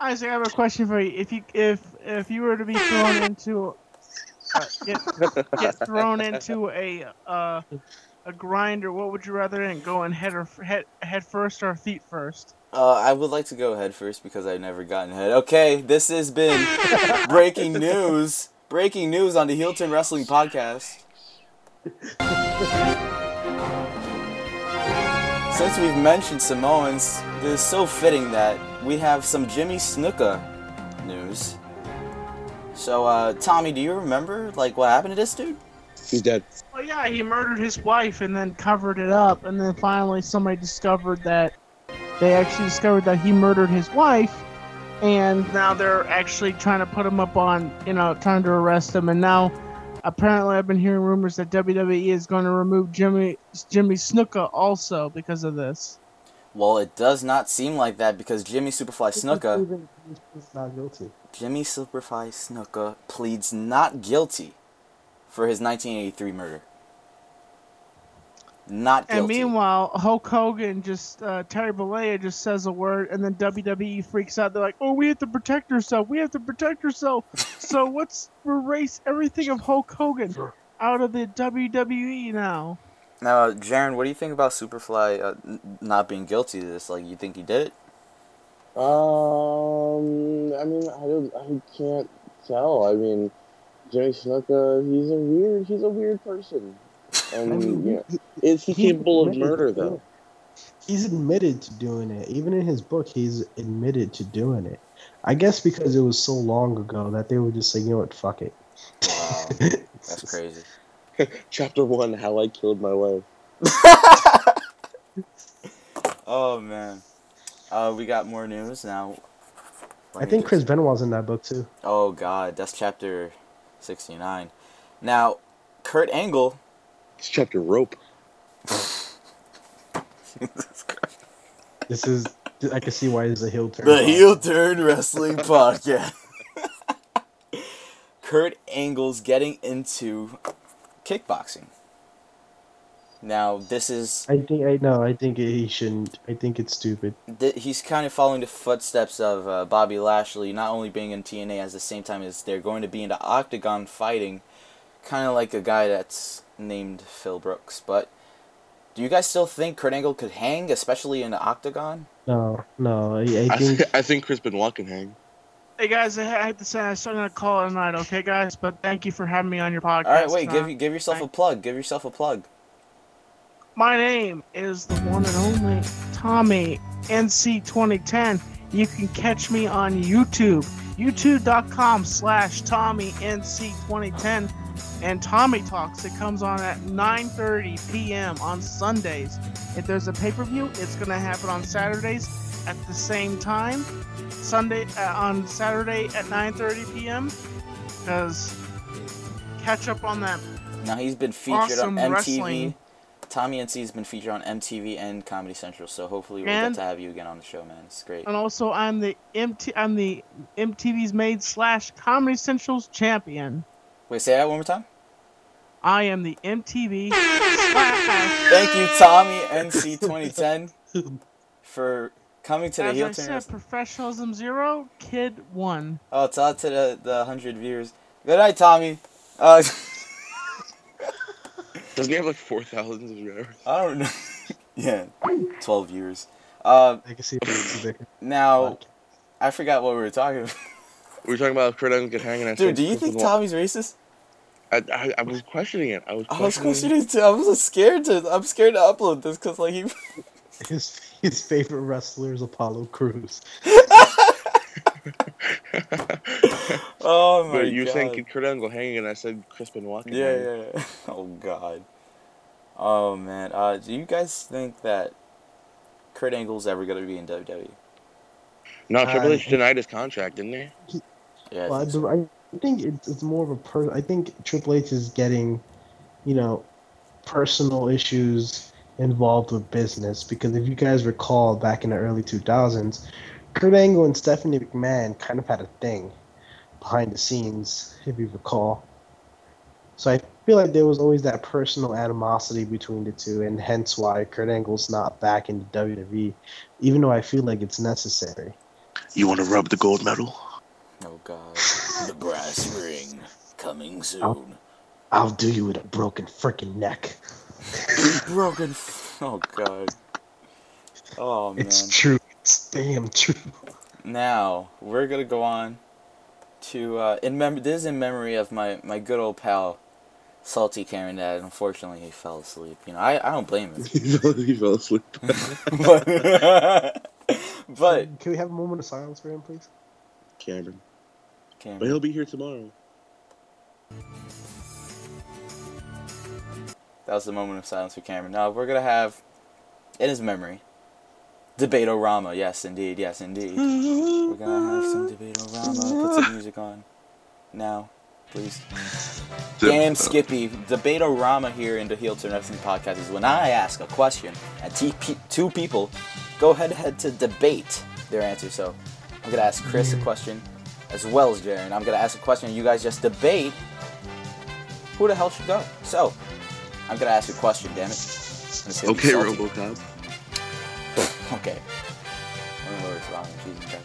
Isaac, I have a question for you. If you if if you were to be thrown into uh, get, get thrown into a uh, a grinder, what would you rather in? Go in head or head head first or feet first? Uh, I would like to go head first because I've never gotten head. Okay, this has been breaking news. Breaking news on the Heel Turn Wrestling Podcast. Since we've mentioned Samoans, it is so fitting that we have some Jimmy Snuka news. So, uh, Tommy, do you remember like what happened to this dude? He's dead. Oh yeah, he murdered his wife and then covered it up, and then finally somebody discovered that they actually discovered that he murdered his wife, and now they're actually trying to put him up on, you know, trying to arrest him, and now apparently I've been hearing rumors that WWE is going to remove Jimmy Jimmy Snuka also because of this. Well, it does not seem like that because Jimmy Superfly Snuka, He's not guilty. Jimmy Superfly Snuka pleads not guilty for his 1983 murder. Not guilty. And meanwhile, Hulk Hogan just uh, Terry Bollea just says a word, and then WWE freaks out. They're like, "Oh, we have to protect ourselves. We have to protect ourselves." so let's erase everything of Hulk Hogan out of the WWE now. Now, uh, Jaron, what do you think about Superfly uh, n- not being guilty of this? Like, you think he did it? Um, I mean, I don't, I can't tell. I mean, Jimmy Snuka, he's a weird, he's a weird person. And I mean, yeah, is he he capable of murder though? He's admitted to doing it. Even in his book, he's admitted to doing it. I guess because it was so long ago that they were just like, you know what, fuck it. Wow, that's crazy. Chapter one: How I Killed My Wife. oh man, uh, we got more news now. Let I think just- Chris Benoit's in that book too. Oh god, that's chapter sixty-nine. Now, Kurt Angle. It's chapter rope. This is I can see why it's a heel turn. The heel turn wrestling podcast. Kurt Angle's getting into kickboxing. Now, this is I think I know. I think he shouldn't. I think it's stupid. th- he's kind of following the footsteps of uh, Bobby Lashley, not only being in TNA at the same time as they're going to be into Octagon fighting, kind of like a guy that's named Phil Brooks. But do you guys still think Kurt Angle could hang, especially in the Octagon? No, no. I, I I, think th- I think Chris Benoit can hang. Hey guys, I have to say I'm starting to call it a night, okay, guys? But thank you for having me on your podcast. All right, wait, tonight. give uh, give yourself a plug. Give yourself a plug. My name is the one and only Tommy NC2010. You can catch me on YouTube, youtube.com slash Tommy NC2010. And Tommy Talks, it comes on at 9.30 p.m. on Sundays. If there's a pay-per-view, it's going to happen on Saturdays at the same time. Sunday uh, on Saturday at 9.30 p.m. Because catch up on that. Now he's been featured Awesome on MTV. wrestling. Tommy NC has been featured on MTV and Comedy Central, so hopefully we'll And- get to have you again on the show, man. It's great. and also I'm the MT I'm the MTV's Made slash Comedy Central's champion. Wait, say that one more time. I am the MTV slash. Thank you, Tommy NC 2010, for coming to the As heel I turn. said, professionalism zero, kid one. Oh, it's out to the the hundred viewers. Good night, Tommy. Uh, Doesn't he have like 4,000 subscribers? I don't know. yeah, twelve years. Uh, I can see now I forgot what we were talking about. We were talking about Kurt Angle could hang and I Dude, do you think Benoit. Tommy's racist? I, I, I was questioning it. I was I was questioning questioning too. I was scared to. I'm scared to upload this because like he. his his favorite wrestler is Apollo Crews. Oh my But you were god. saying Kurt Angle hanging and I said Crispin Benoit could Yeah, yeah, yeah. Oh god. Oh man. Uh, do you guys think that Kurt Angle's ever gonna be in WWE? No, Triple H denied his contract, didn't he? Yeah. I Well, I, think so. I think it's, it's more of a per. I think Triple H is getting, you know, personal issues involved with business because if you guys recall back in the early 2000s, Kurt Angle and Stephanie McMahon kind of had a thing behind the scenes, if you recall. So I feel like there was always that personal animosity between the two, and hence why Kurt Angle's not back in the WWE, even though I feel like it's necessary. You want to rub the gold medal? Oh god. the brass ring coming soon. I'll- I'll do you with a broken freaking neck. Broken. Oh god. Oh man. It's true. It's damn true. Now we're gonna go on to uh, in mem- This is in memory of my my good old pal, Salty Karen. That unfortunately he fell asleep. You know, I I don't blame him. he, fell, he fell asleep. but but Can we have a moment of silence for him, please? Cameron. Cameron. But he'll be here tomorrow. That was the moment of silence for Cameron. Now we're gonna have, in his memory, debate-o-rama. Yes, indeed. Yes, indeed. We're gonna have some debate-o-rama. Put some music on. Now, please. Damn, Skippy. Debate-o-rama here in the Heel Turn Wrestling Podcast is when I ask a question and t- two people go head-to-head to debate their answer. So I'm gonna ask Chris a question as well as Jaren. I'm gonna ask a question and you guys just debate who the hell should go. So I'm gonna ask you a question, damn it. And it's gonna be Okay. Robocop. Okay. I don't know what's wrong with Jesus Christ.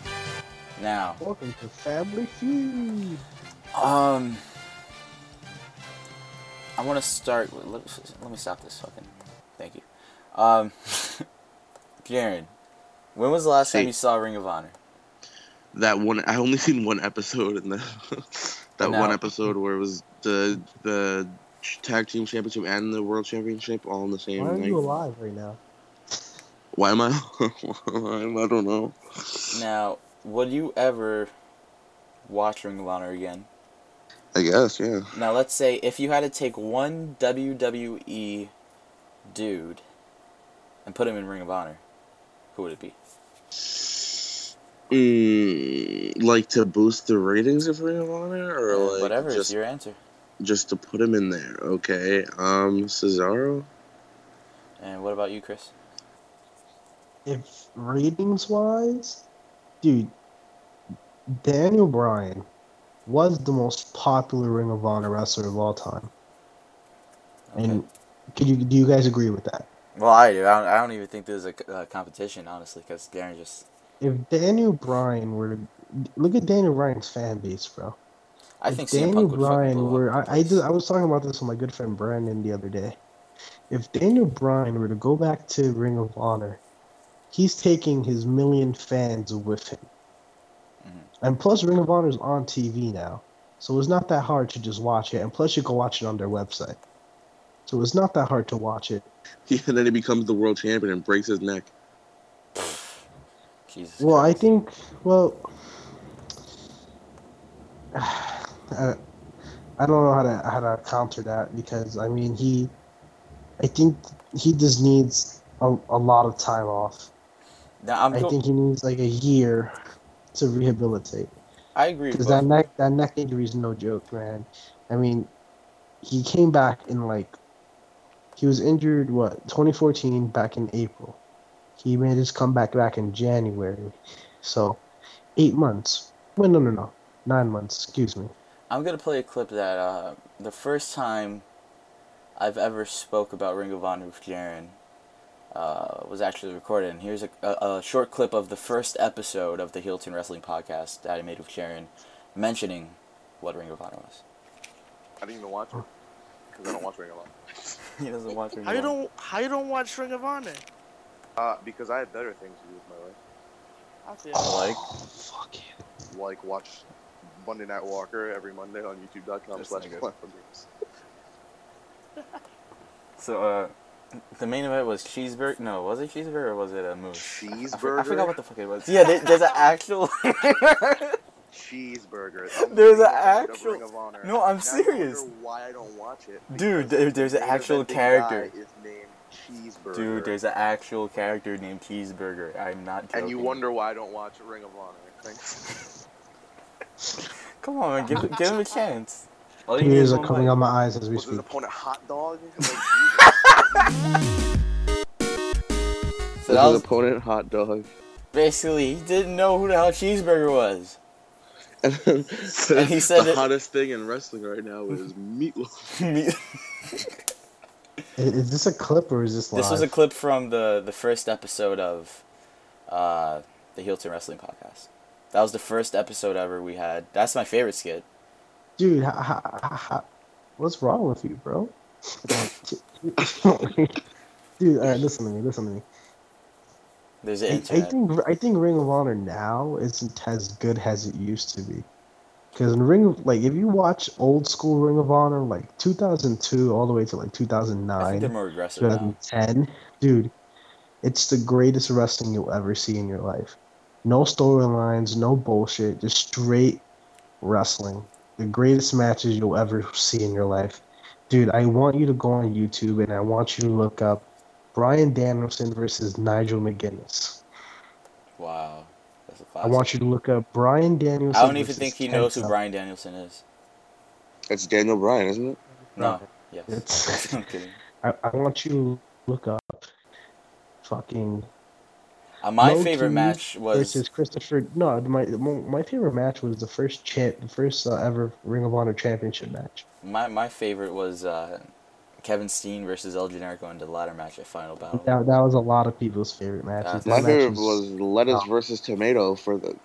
Now, Welcome to Family Feud. um, I want to start. With, let, let me stop this fucking. Thank you. Um, Jaren, when was the last time you saw Ring of Honor? That one, I only seen one episode in the that No. one episode where it was the the tag team championship and the world championship all in the same Why are night. you alive right now? Why am I? Why I? I don't know. Now, would you ever watch Ring of Honor again? I guess, yeah. Now, let's say if you had to take one WWE dude and put him in Ring of Honor, who would it be? Mm, like to boost the ratings of Ring of Honor, or Uh, like Whatever is just your answer. Just to put him in there. Okay. Um, Cesaro. And what about you, Chris? if ratings wise, dude, Daniel Bryan was the most popular Ring of Honor wrestler of all time. And could you do you guys agree with that? Well, I do. I don't, I don't even think there's a uh, competition, honestly, because Darren just. If Daniel Bryan were to look at Daniel Bryan's fan base, bro. I if think Daniel Punk would fucking Bryan were I, I place. I was talking about this with my good friend Brandon the other day. If Daniel Bryan were to go back to Ring of Honor, he's taking his million fans with him. Mhm. And plus Ring of Honor is on TV now. So it's not that hard to just watch it. And plus you can watch it on their website. So it's not that hard to watch it. Yeah, and then he becomes the world champion and breaks his neck. Jesus. Well, I think well I, I don't know how to how to counter that because I mean he I think he just needs a, a lot of time off. Now, I think he needs like a year to rehabilitate I agree. because that neck that neck injury is no joke, man. I mean, he came back in like he was injured what 2014 back in April. He made his comeback back in January, so eight months. Wait, no, no, no, nine months. Excuse me. I'm gonna play a clip that uh, the first time I've ever spoke about Ring of Honor with Jaren uh, was actually recorded. And here's a, a, a short clip of the first episode of the Heel Turn Wrestling podcast that I made with Jaren, mentioning what Ring of Honor was. I didn't even watch it because I don't watch Ring of Honor. he doesn't watch Ring How of you Honor. don't how you don't watch Ring of Honor? Uh, because I had better things to do with my life, I feel Like, Oh, fuck it. like watch Monday Night Walker every Monday on YouTube.com slash. Games. so uh, the main event was cheeseburger. No, was it cheeseburger or was it a moose? I, for- Cheeseburger. I forgot what the fuck it was. Yeah, there, there's an actual. Cheeseburger. There's an main event of actual-. No, I'm Now serious. Why I don't watch it? Dude, there- there's an actual character. named Cheeseburger. Dude, there's an actual character named Cheeseburger. I'm not joking. And you wonder why I don't watch Ring of Honor. Thanks. Come on, man, give, give him a chance. All you Tears are coming bite. out my eyes as we Was his speak. opponent hot dog? Like, So that was opponent hot dog. basically he didn't know who the hell Cheeseburger was. And, then And he said the it- hottest thing in wrestling right now is meatloaf. I- Is this a clip or is this live? this was a clip from the the first episode of uh, the Heel Turn Wrestling podcast. That was the first episode ever we had. That's my favorite skit. Dude, ha, ha, ha, ha, what's wrong with you, bro? Dude, all right, listen to me. Listen to me. There's I, an I internet. think I think Ring of Honor now isn't as good as it used to be. Because in Ring of like if you watch old school Ring of Honor like 2002 all the way to like I think 2009, they're more aggressive now. 2010, dude, it's the greatest wrestling you'll ever see in your life. No storylines, no bullshit, just straight wrestling. The greatest matches you'll ever see in your life. Dude, I want you to go on YouTube and I want you to look up Bryan Danielson versus Nigel McGuinness. Wow, that's a I classic. want you to look up Bryan Danielson. I don't even think he Ken knows who Bryan Danielson is. It's Daniel Bryan, isn't it? No. Yes. It's- I'm kidding. I, I want you to look up fucking Uh, my Low favorite match was versus Christopher. No, my my favorite match was the first champ, the first uh, ever Ring of Honor championship match. my my favorite was uh, Kevin Steen versus El Generico in the ladder match at Final Battle. That, that was a lot of people's favorite matches. That's- That My match favorite was lettuce oh. versus tomato for the.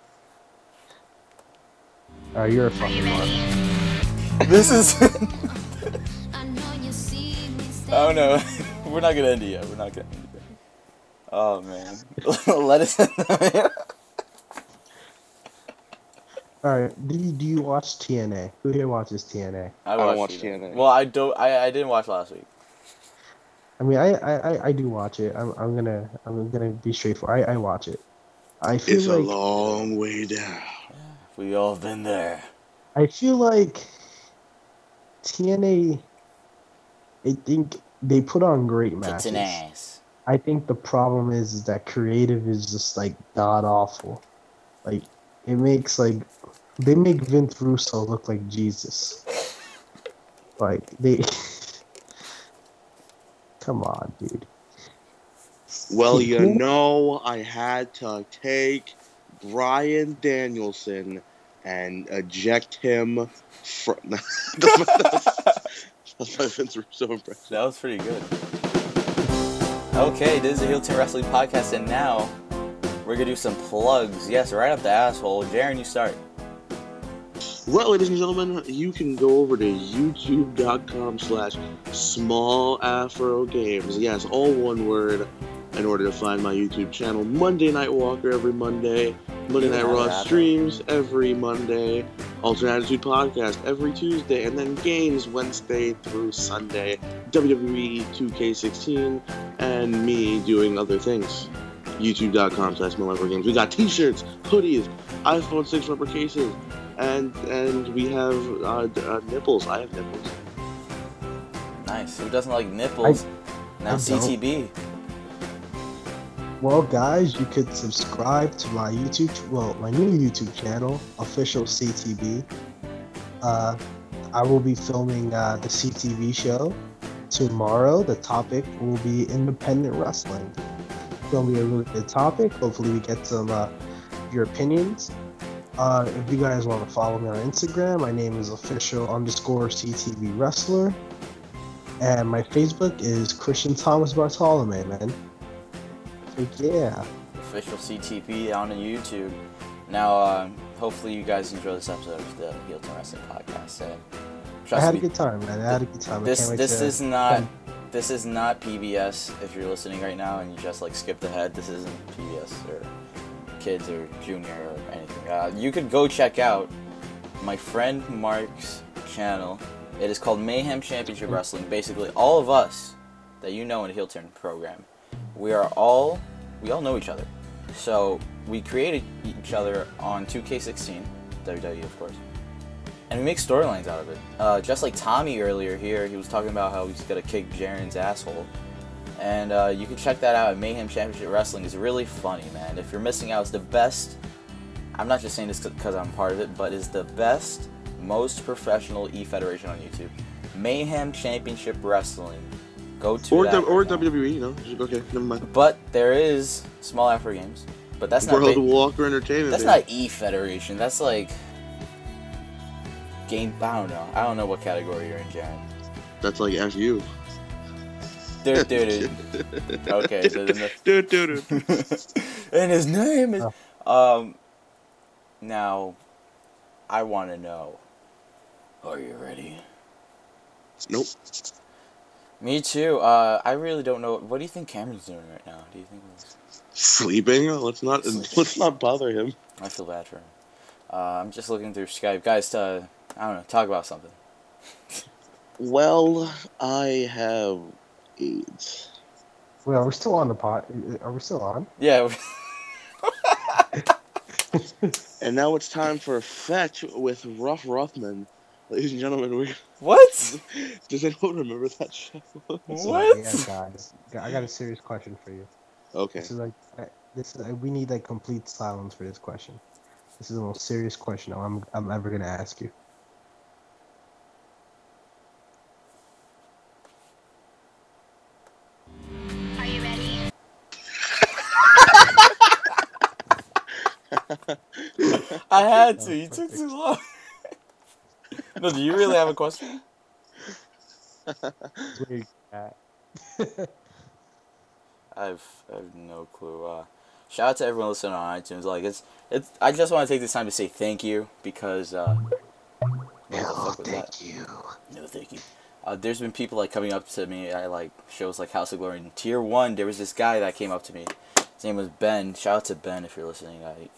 Uh, you're a fucking mark. this is. I know you see me oh no, we're not gonna end it yet. We're not gonna end it. Yet. Oh man, let us. All right, do you, do you watch TNA? Who here watches TNA? I don't watch it. TNA. Well, I don't. I, I didn't watch last week. I mean, I I, I, I do watch it. I'm, I'm gonna I'm gonna be straightforward. I, I watch it. I feel It's a long way down. We all been there. I feel like TNA. I think they put on great Tits and matches. ass. I think the problem is, is that creative is just like god awful. Like it makes like they make Vince Russo look like Jesus. Like they come on, dude. Well, you know, I had to take Bryan Danielson and eject him from. That's Vince Russo impression. That was pretty good. Okay, this is the Heel Turn Wrestling Podcast, and now we're gonna do some plugs. Yes, right up the asshole. Jaren, you start. Well, ladies and gentlemen, you can go over to youtube.com slash small afro games. Yes, all one word in order to find my YouTube channel. Monday Night Walker every Monday. Monday Night Raw streams every Monday. Alternate Attitude Podcast every Tuesday. And then games Wednesday through Sunday. WWE 2K16. And me doing other things. YouTube.com slash small afro games. We got t-shirts, hoodies, iPhone 6 rubber cases and and we have uh, uh, nipples. I have nipples. Nice. Who doesn't like nipples? now I don't. Well, guys, you could subscribe to my YouTube, well, my new YouTube channel, official CTB. Uh, I will be filming uh, the CTB show tomorrow. The topic will be independent wrestling. It's gonna be a really good topic. Hopefully, we get some uh, your opinions. Uh, if you guys want to follow me on Instagram, my name is official underscore CTB wrestler, and my Facebook is Christian Thomas Bartolome. Man, yeah. Official CTB on YouTube. Now, um, hopefully you guys enjoy this episode of the Heel Turn Wrestling Podcast. And I had me, a good time, man. I had a good time. This this is not come- this is not PBS. If you're listening right now and you just like skipped ahead, this isn't PBS or Kids or Junior or anything. Uh, you could go check out my friend Mark's channel. It is called Mayhem Championship Wrestling. Basically, all of us that you know in the Heel Turn program, we are all we all know each other. So we created each other on 2K16, WWE of course, and we make storylines out of it. Uh, just like Tommy earlier here, he was talking about how he's gonna kick Jaren's asshole. And uh, you can check that out at Mayhem Championship Wrestling. It's really funny, man. If you're missing out, it's the best. I'm not just saying this because I'm part of it, but it's the best, most professional E Federation on YouTube. Mayhem Championship Wrestling. Go to Or that w- or right. WWE, you know. Okay, never mind. But there is small Afro games, but that's not World ba- Walker Entertainment. that's baby. not E Federation. That's like game. I don't know. I don't know what category you're in, Jaren. That's like FU. Dude, dude, dude. Okay, so the- Dude, dude, dude. and his name is um. Now, I want to know. Are you ready? Nope. Me too. Uh, I really don't know. What do you think Cameron's doing right now? Do you think? He's... Sleeping. Let's not let's not bother him. I feel bad for him. Uh, I'm just looking through Skype, guys. To I don't know. Talk about something. Well, I have AIDS. Wait, are we still on the pot? Are we still on? Yeah. And now it's time for Fetch with Ruff Ruffman. Ladies and gentlemen, we what? does anyone remember that show? What? Yeah, guys. I got a serious question for you. Okay. This is like, uh, this is, uh, we need like complete silence for this question. This is the most serious question I'm, I'm ever gonna ask you. Are you ready? I had to. Oh, You took too long. no, do you really have a question? It's where you at. I've I have no clue. Uh, shout out to everyone listening on iTunes. Like it's it's. I just want to take this time to say thank you because. Uh, the fuck was that? you. No, thank you. Uh, there's been people like coming up to me at like shows like House of Glory and Tier One. There was this guy that came up to me. His name was Ben. Shout out to Ben if you're listening. I,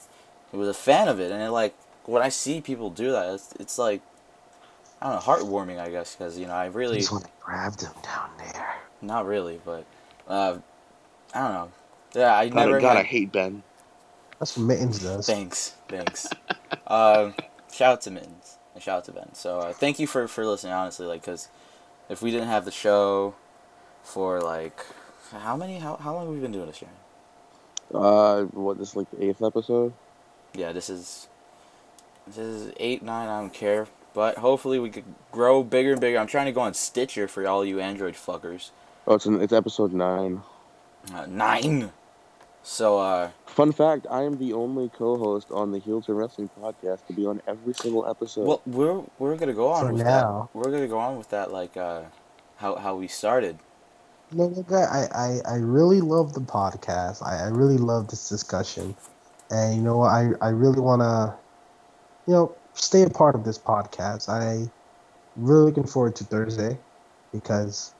he was a fan of it, and it, like when I see people do that, it's, it's like I don't know, heartwarming. I guess because you know I really Just when I grabbed him down there. not really, but uh, I don't know. Yeah, I God, never. God, I hate Ben. That's what Mittens does. Thanks, thanks. um, shout out to Mittens and shout out to Ben. So uh, thank you for for listening. Honestly, like, cause if we didn't have the show for like how many how how long have we been doing this year? Uh, what this is like the eighth episode? Yeah, this is this is eight nine. I don't care, but hopefully we could grow bigger and bigger. I'm trying to go on Stitcher for all you Android fuckers. Oh, it's in, it's episode nine. Uh, nine. So uh, Fun fact: I am the only co-host on the Heel Turn Wrestling podcast to be on every single episode. well, we're we're gonna go on For with now. that. We're gonna go on with that, like uh, how how we started. You know, look, I, I, I really love the podcast. I, I really love this discussion. And you know what? I, I really want to, you know, stay a part of this podcast. I really looking forward to Thursday because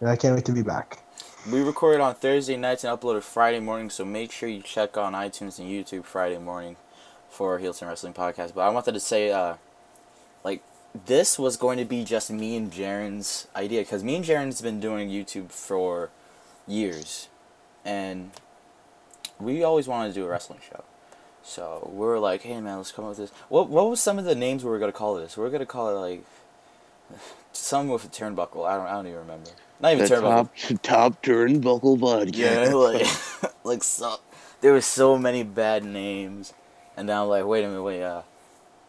I can't wait to be back. We record on Thursday nights and upload it Friday morning, so make sure you check on iTunes and YouTube Friday morning for Heel Turn Wrestling Podcast. But I wanted to say, uh, like, this was going to be just me and Jaren's idea, because me and Jaren's been doing YouTube for years, and we always wanted to do a wrestling show. So we were like, hey man, let's come up with this. What what was some of the names we were gonna call this? We are gonna call it like some with a turnbuckle. I don't I don't even remember. Not even the turnbuckle. top top turnbuckle podcast. Yeah, like, like so. There were so many bad names, and then I'm like, wait a minute, wait. Uh,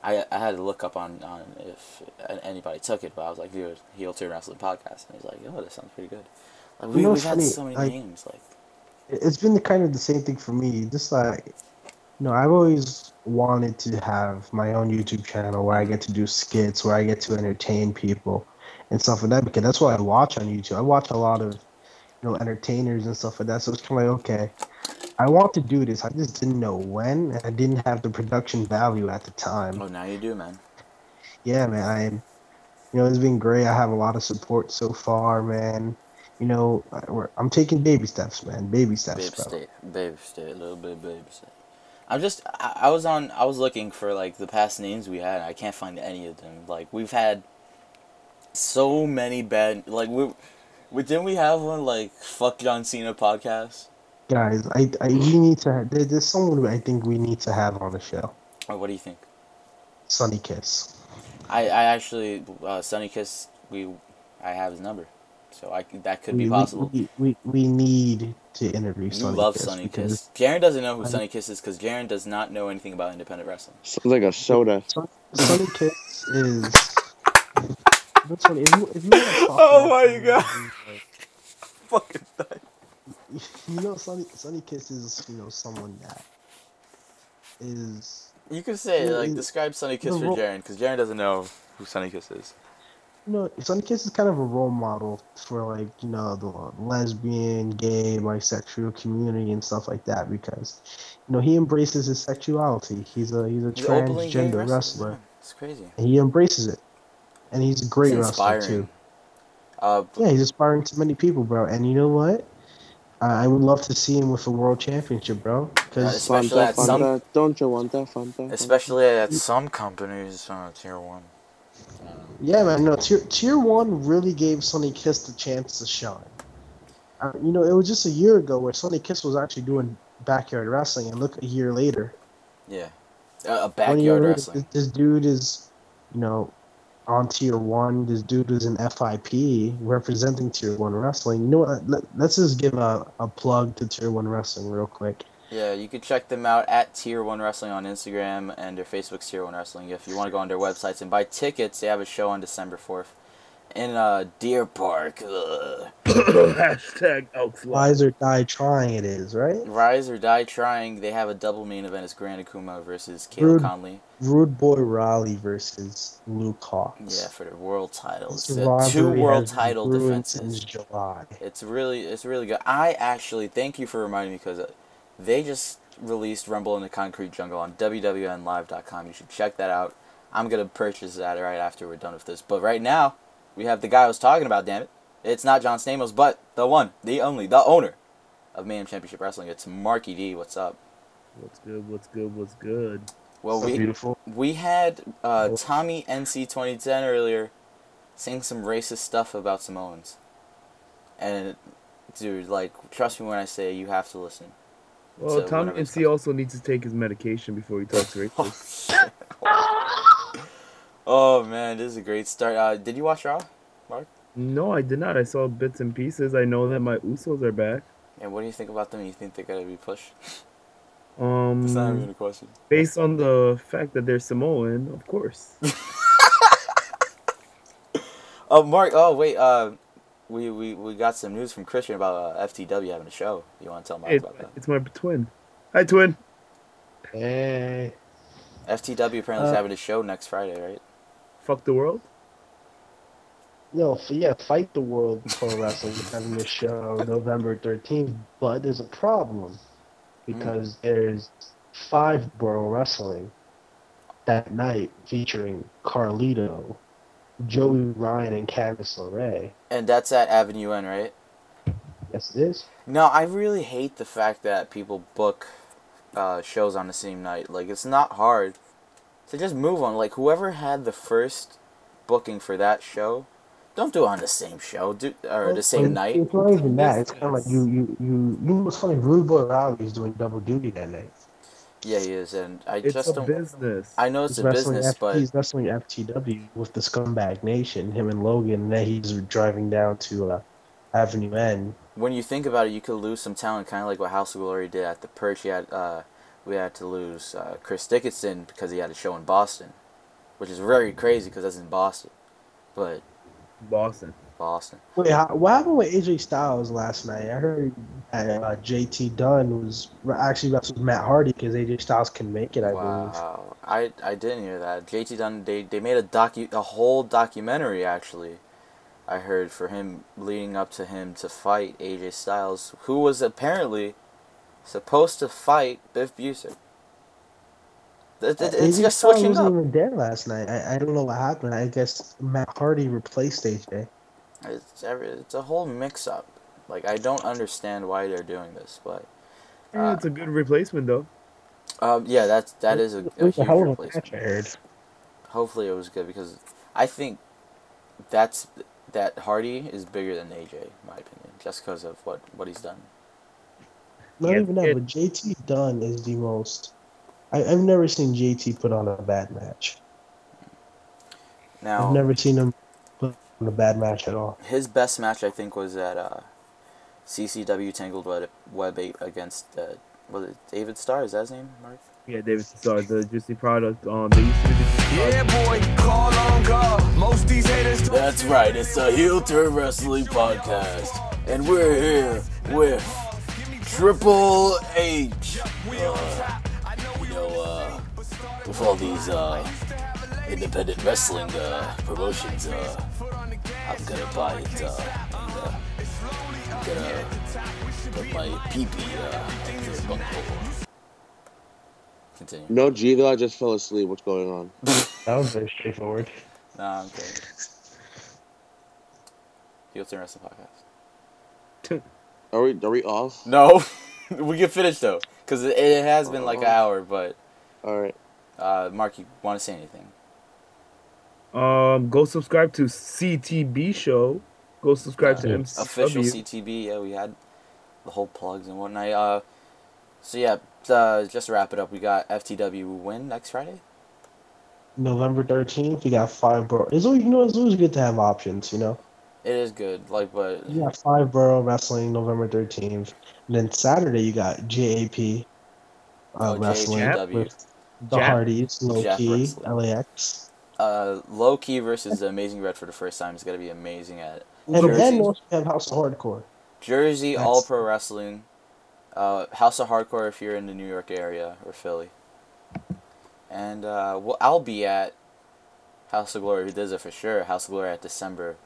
I I had to look up on on if anybody took it, but I was like, dude, heel turn wrestling podcast, and he's like, oh, that sounds pretty good. Like we You know, we've had funny, so many like- names, like It- It's been the kind of the same thing for me. Just like, know, I've always wanted to have my own YouTube channel where I get to do skits, where I get to entertain people and stuff like that. Because that's what I watch on YouTube. I watch a lot of, you know, entertainers and stuff like that. So it's kind of like, okay, I want to do this. I just didn't know when, and I didn't have the production value at the time. oh, now you do, man. Yeah, man. I, you know, it's been great. I have a lot of support so far, man. You know, I'm taking baby steps, man. Baby steps, Babe bro. state, babe state, a little bit babe state. I'm just, I, I was on, I was looking for like the past names we had. and I can't find any of them. Like we've had so many bad, like we, we didn't we have one like fuck John Cena podcast? Guys, I, I we need to. Have, there, there's someone I think we need to have on the show. Or what do you think? Sonny Kiss. I, I actually, uh, Sonny Kiss, we, I have his number, so I that could be we, possible. We, we, we need to interview You Sunny love Kiss Sonny Kiss. Jaren doesn't know who I- Sonny Kiss is because Jaren does not know anything about independent wrestling. Sounds like a soda. Sun, Sonny Kiss is. That's funny. If you, if you want to talk Oh about my someone God. who's, Fucking like, You know, Sunny Sonny Kiss is you know someone that is You could say like it- describe Sonny Kiss for ro- Jaren because Jaren doesn't know who Sonny Kiss is. You know Sonny Kiss is kind of a role model for like you know the lesbian, gay, bisexual community and stuff like that because you know he embraces his sexuality. He's a he's a He's openly gay transgender wrestler. yeah. It's crazy. and he embraces it, and he's a great It's wrestler inspiring. too. Uh, Yeah, he's inspiring to many people, bro. And you know what? I I would love to see him with a world championship, bro. Because Especially Fanta, at some- don't you want that Fanta? Fanta? especially at some companies, uh, tier one. Yeah, man, no, tier tier one really gave Sonny Kiss the chance to shine. Uh, you know, it was just a year ago where Sonny Kiss was actually doing backyard wrestling, and look, a year later, Yeah, uh, a backyard later, wrestling. This, this dude is, you know, on tier one. This dude is in FIP representing tier one wrestling. You know what? Let, let's just give a, a plug to tier one wrestling real quick. Yeah, you can check them out at Tier One Wrestling on Instagram and their Facebook's Tier One Wrestling. If you want to go on their websites and buy tickets, they have a show on December fourth in uh, Deer Park. Hashtag Elks Rise or die trying it is, right? Rise or Die Trying. They have a double main event. It's Grand Akuma versus Kayla Rude. Conley. Rude Boy Raleigh versus Luke Hawx. Yeah, for the world titles. Two world has title defenses. July. It's really, it's really good. I actually thank you for reminding me because they just released Rumble in the Concrete Jungle on WWNLive.com. You should check that out. I'm gonna purchase that right after we're done with this. But right now, we have the guy I was talking about. Damn it! It's not John Stamos, but the one, the only, the owner of Mayhem Championship Wrestling. It's Marky D. What's up? What's good? What's good? What's good? Well, So we beautiful. we had uh, Oh. Tommy NC 2010 earlier saying some racist stuff about Samoans. And, dude, like, trust me when I say you have to listen. Well, So Tom NC also needs to take his medication before he talks racist. oh, man, this is a great start. Uh, did you watch Raw? Mark? No, I did not. I saw bits and pieces. I know that my Usos are back. And what do you think about them? You think they're going to be pushed? Um, It's not even a question. based on the fact that they're Samoan, of course. Oh, Mark, oh, wait, uh, we, we, we got some news from Christian about uh, FTW having a show. You want to tell Mark Hey, about that? it's my twin. Hi, twin. Hey. FTW apparently is Uh, having a show next Friday, right? Fuck the world. No, f- yeah, Fight the World Pro Wrestling is having a show November 13th, but there's a problem because there's Five Borough Wrestling that night featuring Carlito, Joey Ryan, and Candice LeRae. And that's at Avenue N, right? Yes, it is. No, I really hate the fact that people book uh, shows on the same night. Like, it's not hard to just move on. Like, whoever had the first booking for that show, don't do it on the same show, do or the same It's- night. It's not even that. It's kind of like you, you, you, you know what's funny? Rude Boy Rowdy is doing double duty that night. Yeah, he is, and I It's just a don't. business. I know it's He's a business, but he's wrestling FTW with the Scumbag Nation, him and Logan, and then he's driving down to uh, Avenue N. when you think about it, you could lose some talent, kind of like what House of Glory did at the Perch. He had, uh, we had to lose uh, Chris Dickinson because he had a show in Boston, which is very crazy because that's in Boston, but Boston. Boston. Wait, how, what happened with AJ Styles last night? I heard that, uh, JT Dunn was actually wrestled Matt Hardy because AJ Styles can make it, I believe. Wow, I I didn't hear that. JT Dunn, they they made a docu a whole documentary actually. I heard for him leading up to him to fight AJ Styles, who was apparently supposed to fight Biff Busick. It- it- it's AJ just Styles switching wasn't up. even there last night. I, I don't know what happened. I guess Matt Hardy replaced AJ. It's every, it's a whole mix up. Like I don't understand why they're doing this, but Yeah, Uh, it's a good replacement though. um, yeah, that's that is a, It a huge hell a replacement. match, I heard. Hopefully it was good because I think that's that Hardy is bigger than AJ, in my opinion, just because of what what he's done. Not Yeah, even that, but JT Dunn is the most. I, I've never seen JT put on a bad match. Now I've never seen him put on a bad match at all. his best match I think was at uh, CZW Tangled Web, Web 8 against uh, was it David Starr? Is that his name, Mark? Yeah, David Starr, the Juicy product. Um, they used to be Yeah, boy, call on God. Most these haters That's right. It's a Heel Turn Wrestling Podcast, and we're here with Triple H. Uh, you know, uh, with all these uh, independent wrestling uh, promotions, uh, I'm gonna buy it. Uh, and, uh, I'm gonna put my pee-pee uh, in their. Continue. No G though. I just fell asleep. What's going on? That was very straightforward. Nah, I'm kidding. Heel Turn Wrestling Podcast. Are we are we off? No, we can finish though, cause it, it has been like an hour. But All right. uh, Mark, you want to say anything? Um, go subscribe to CTB show. Go subscribe to Yeah. MCW. Official CTB. Yeah, we had the whole plugs and whatnot. Uh, so yeah, uh, just to wrap it up, we got FTW win next Friday. November 13th, we got five borough. It's always, you know, it's always good to have options, you know? It is good, like, but You got five borough wrestling November 13th. And then Saturday, you got JAP uh, Oh, wrestling JAPW. with the Jap- Hardys, Low Ki. LAX. Uh, Low Ki versus the Amazing Red for the first time is gonna be amazing at And Jersey. then also have House of Hardcore. Jersey That's- All Pro Wrestling, uh, House of Hardcore if you're in the New York area or Philly, and uh, well, I'll be at House of Glory. Who does it for sure? House of Glory at December.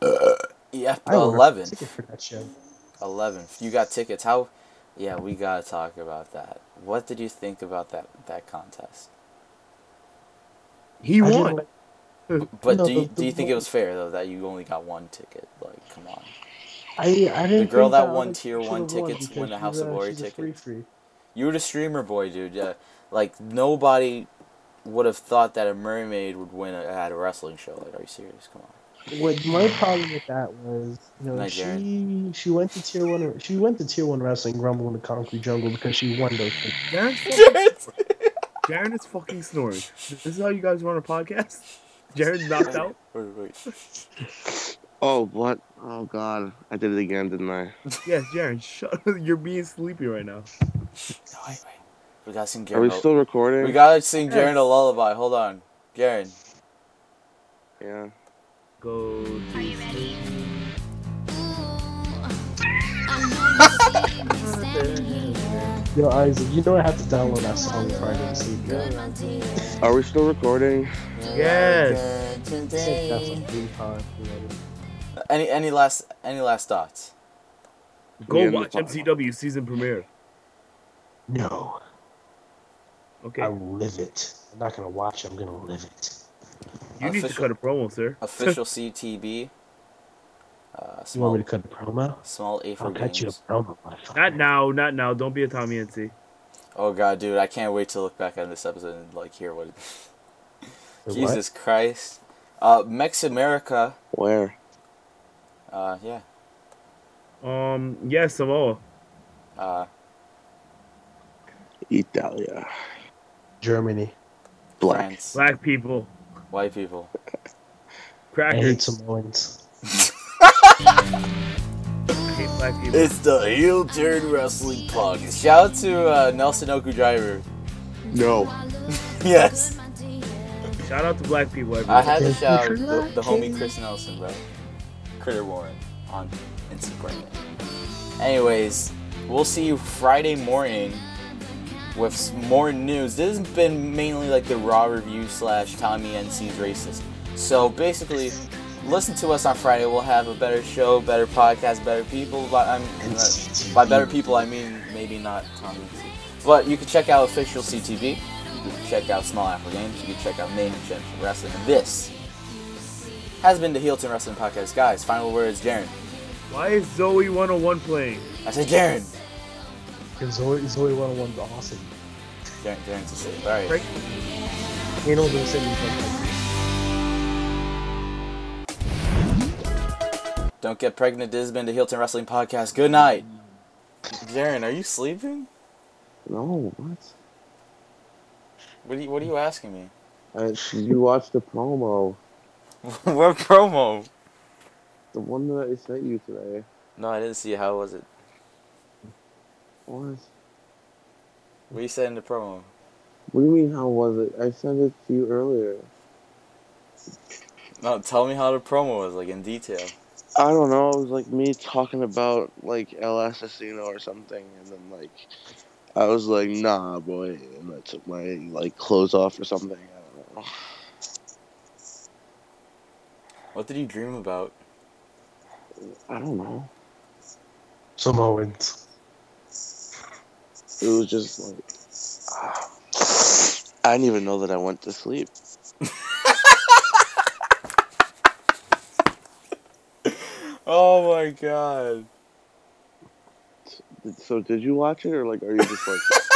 yeah, eleven. ticket for that show. 11th. You got tickets. How? Yeah, we gotta talk about that. What did you think about that that contest? He I didn't won. like- But No, do you, the- do you think it was fair though that you only got one ticket? Like, come on. I, I didn't The girl think that I won tier one tickets because win the House of a- Glory ticket. Free free. You were the streamer boy, dude. Yeah, like nobody would have thought that a mermaid would win a, at a wrestling show. Like, are you serious? Come on. What my problem with that was, you know, Nigerian. she she went to tier one. She went to tier one wrestling, Rumble in the Concrete Jungle, because she won those. Things. Jared is fucking snoring. This is how you guys run a podcast? Jared's knocked out? Wait, wait. Oh, what? Oh, God. I did it again, didn't I? Yeah, Jared, shut up. You're being sleepy right now. No, wait, wait. We gotta sing Garen. Are we still recording? We gotta sing yes. A lullaby. Hold on. Jared. Yeah. Go. Are you ready? Ooh, Yo, Isaac, you know I have to download that song before I go to sleep. Yeah. Are we still recording? Yes. It's like that's like three times. You know. Any any last any last thoughts? Go Yeah, watch. MCW season premiere. No, Okay. I live it. I'm not gonna watch. I'm gonna live it. you need to cut a promo, sir. Official CTB. Uh, You want small me to cut the promo? small A for I'll cut you a promo. Not now, not now. Don't be a Tommy NC. Oh god, dude, I can't wait to look back on this episode and like hear what. Wait, what? Jesus Christ. Uh, Mex America. Where? Uh, yeah. Um, yes, Samoa. Uh, Italia. Germany. Black. France. Black people. White people. I hate Crackers. Samoans. It's the Heel Turn Wrestling Podcast. Shout out to uh, Nelson Oku Driver. No. yes. Shout out to black people. I Everywhere. had to shout out the, the homie Chris Nelson, bro. Critter Warren on Instagram. Anyways, we'll see you Friday morning with more news. This has been mainly like the raw review slash Tommy NC's racist. So basically, listen to us on Friday. We'll have a better show, better podcast, better people. But I'm NCTV. by better people, I mean maybe not Tommy But you can check out official CTB. You can check out Small Apple Games. You can check out Mayhem Championship Wrestling. And this has been the Heel Turn Wrestling Podcast. Guys, final words, Jaren. Why is Zoe 101 playing? I said Jaren. Because Zoe, Zoe 101's awesome. Jaren, Jaren's a save. All right. Right. Ain't no Don't get pregnant. This has been the Heel Turn Wrestling Podcast. Good night. Jaren, are you sleeping? No, what? What are you, what are you asking me? Uh, you watched the promo. what promo? The one that I sent you today. No, I didn't see it. How was it? What? What you said in the promo? What do you mean, how was it? I sent it to you earlier. No, tell me how the promo was, like in detail. I don't know. It was like me talking about like El Asesino or something, and then like I was like, "Nah, boy," and I took my like clothes off or something. I don't know. What did you dream about? I don't know. Samoans. It was just like ah. I didn't even know that I went to sleep. Oh my god. So did you watch it, or like, are you just like?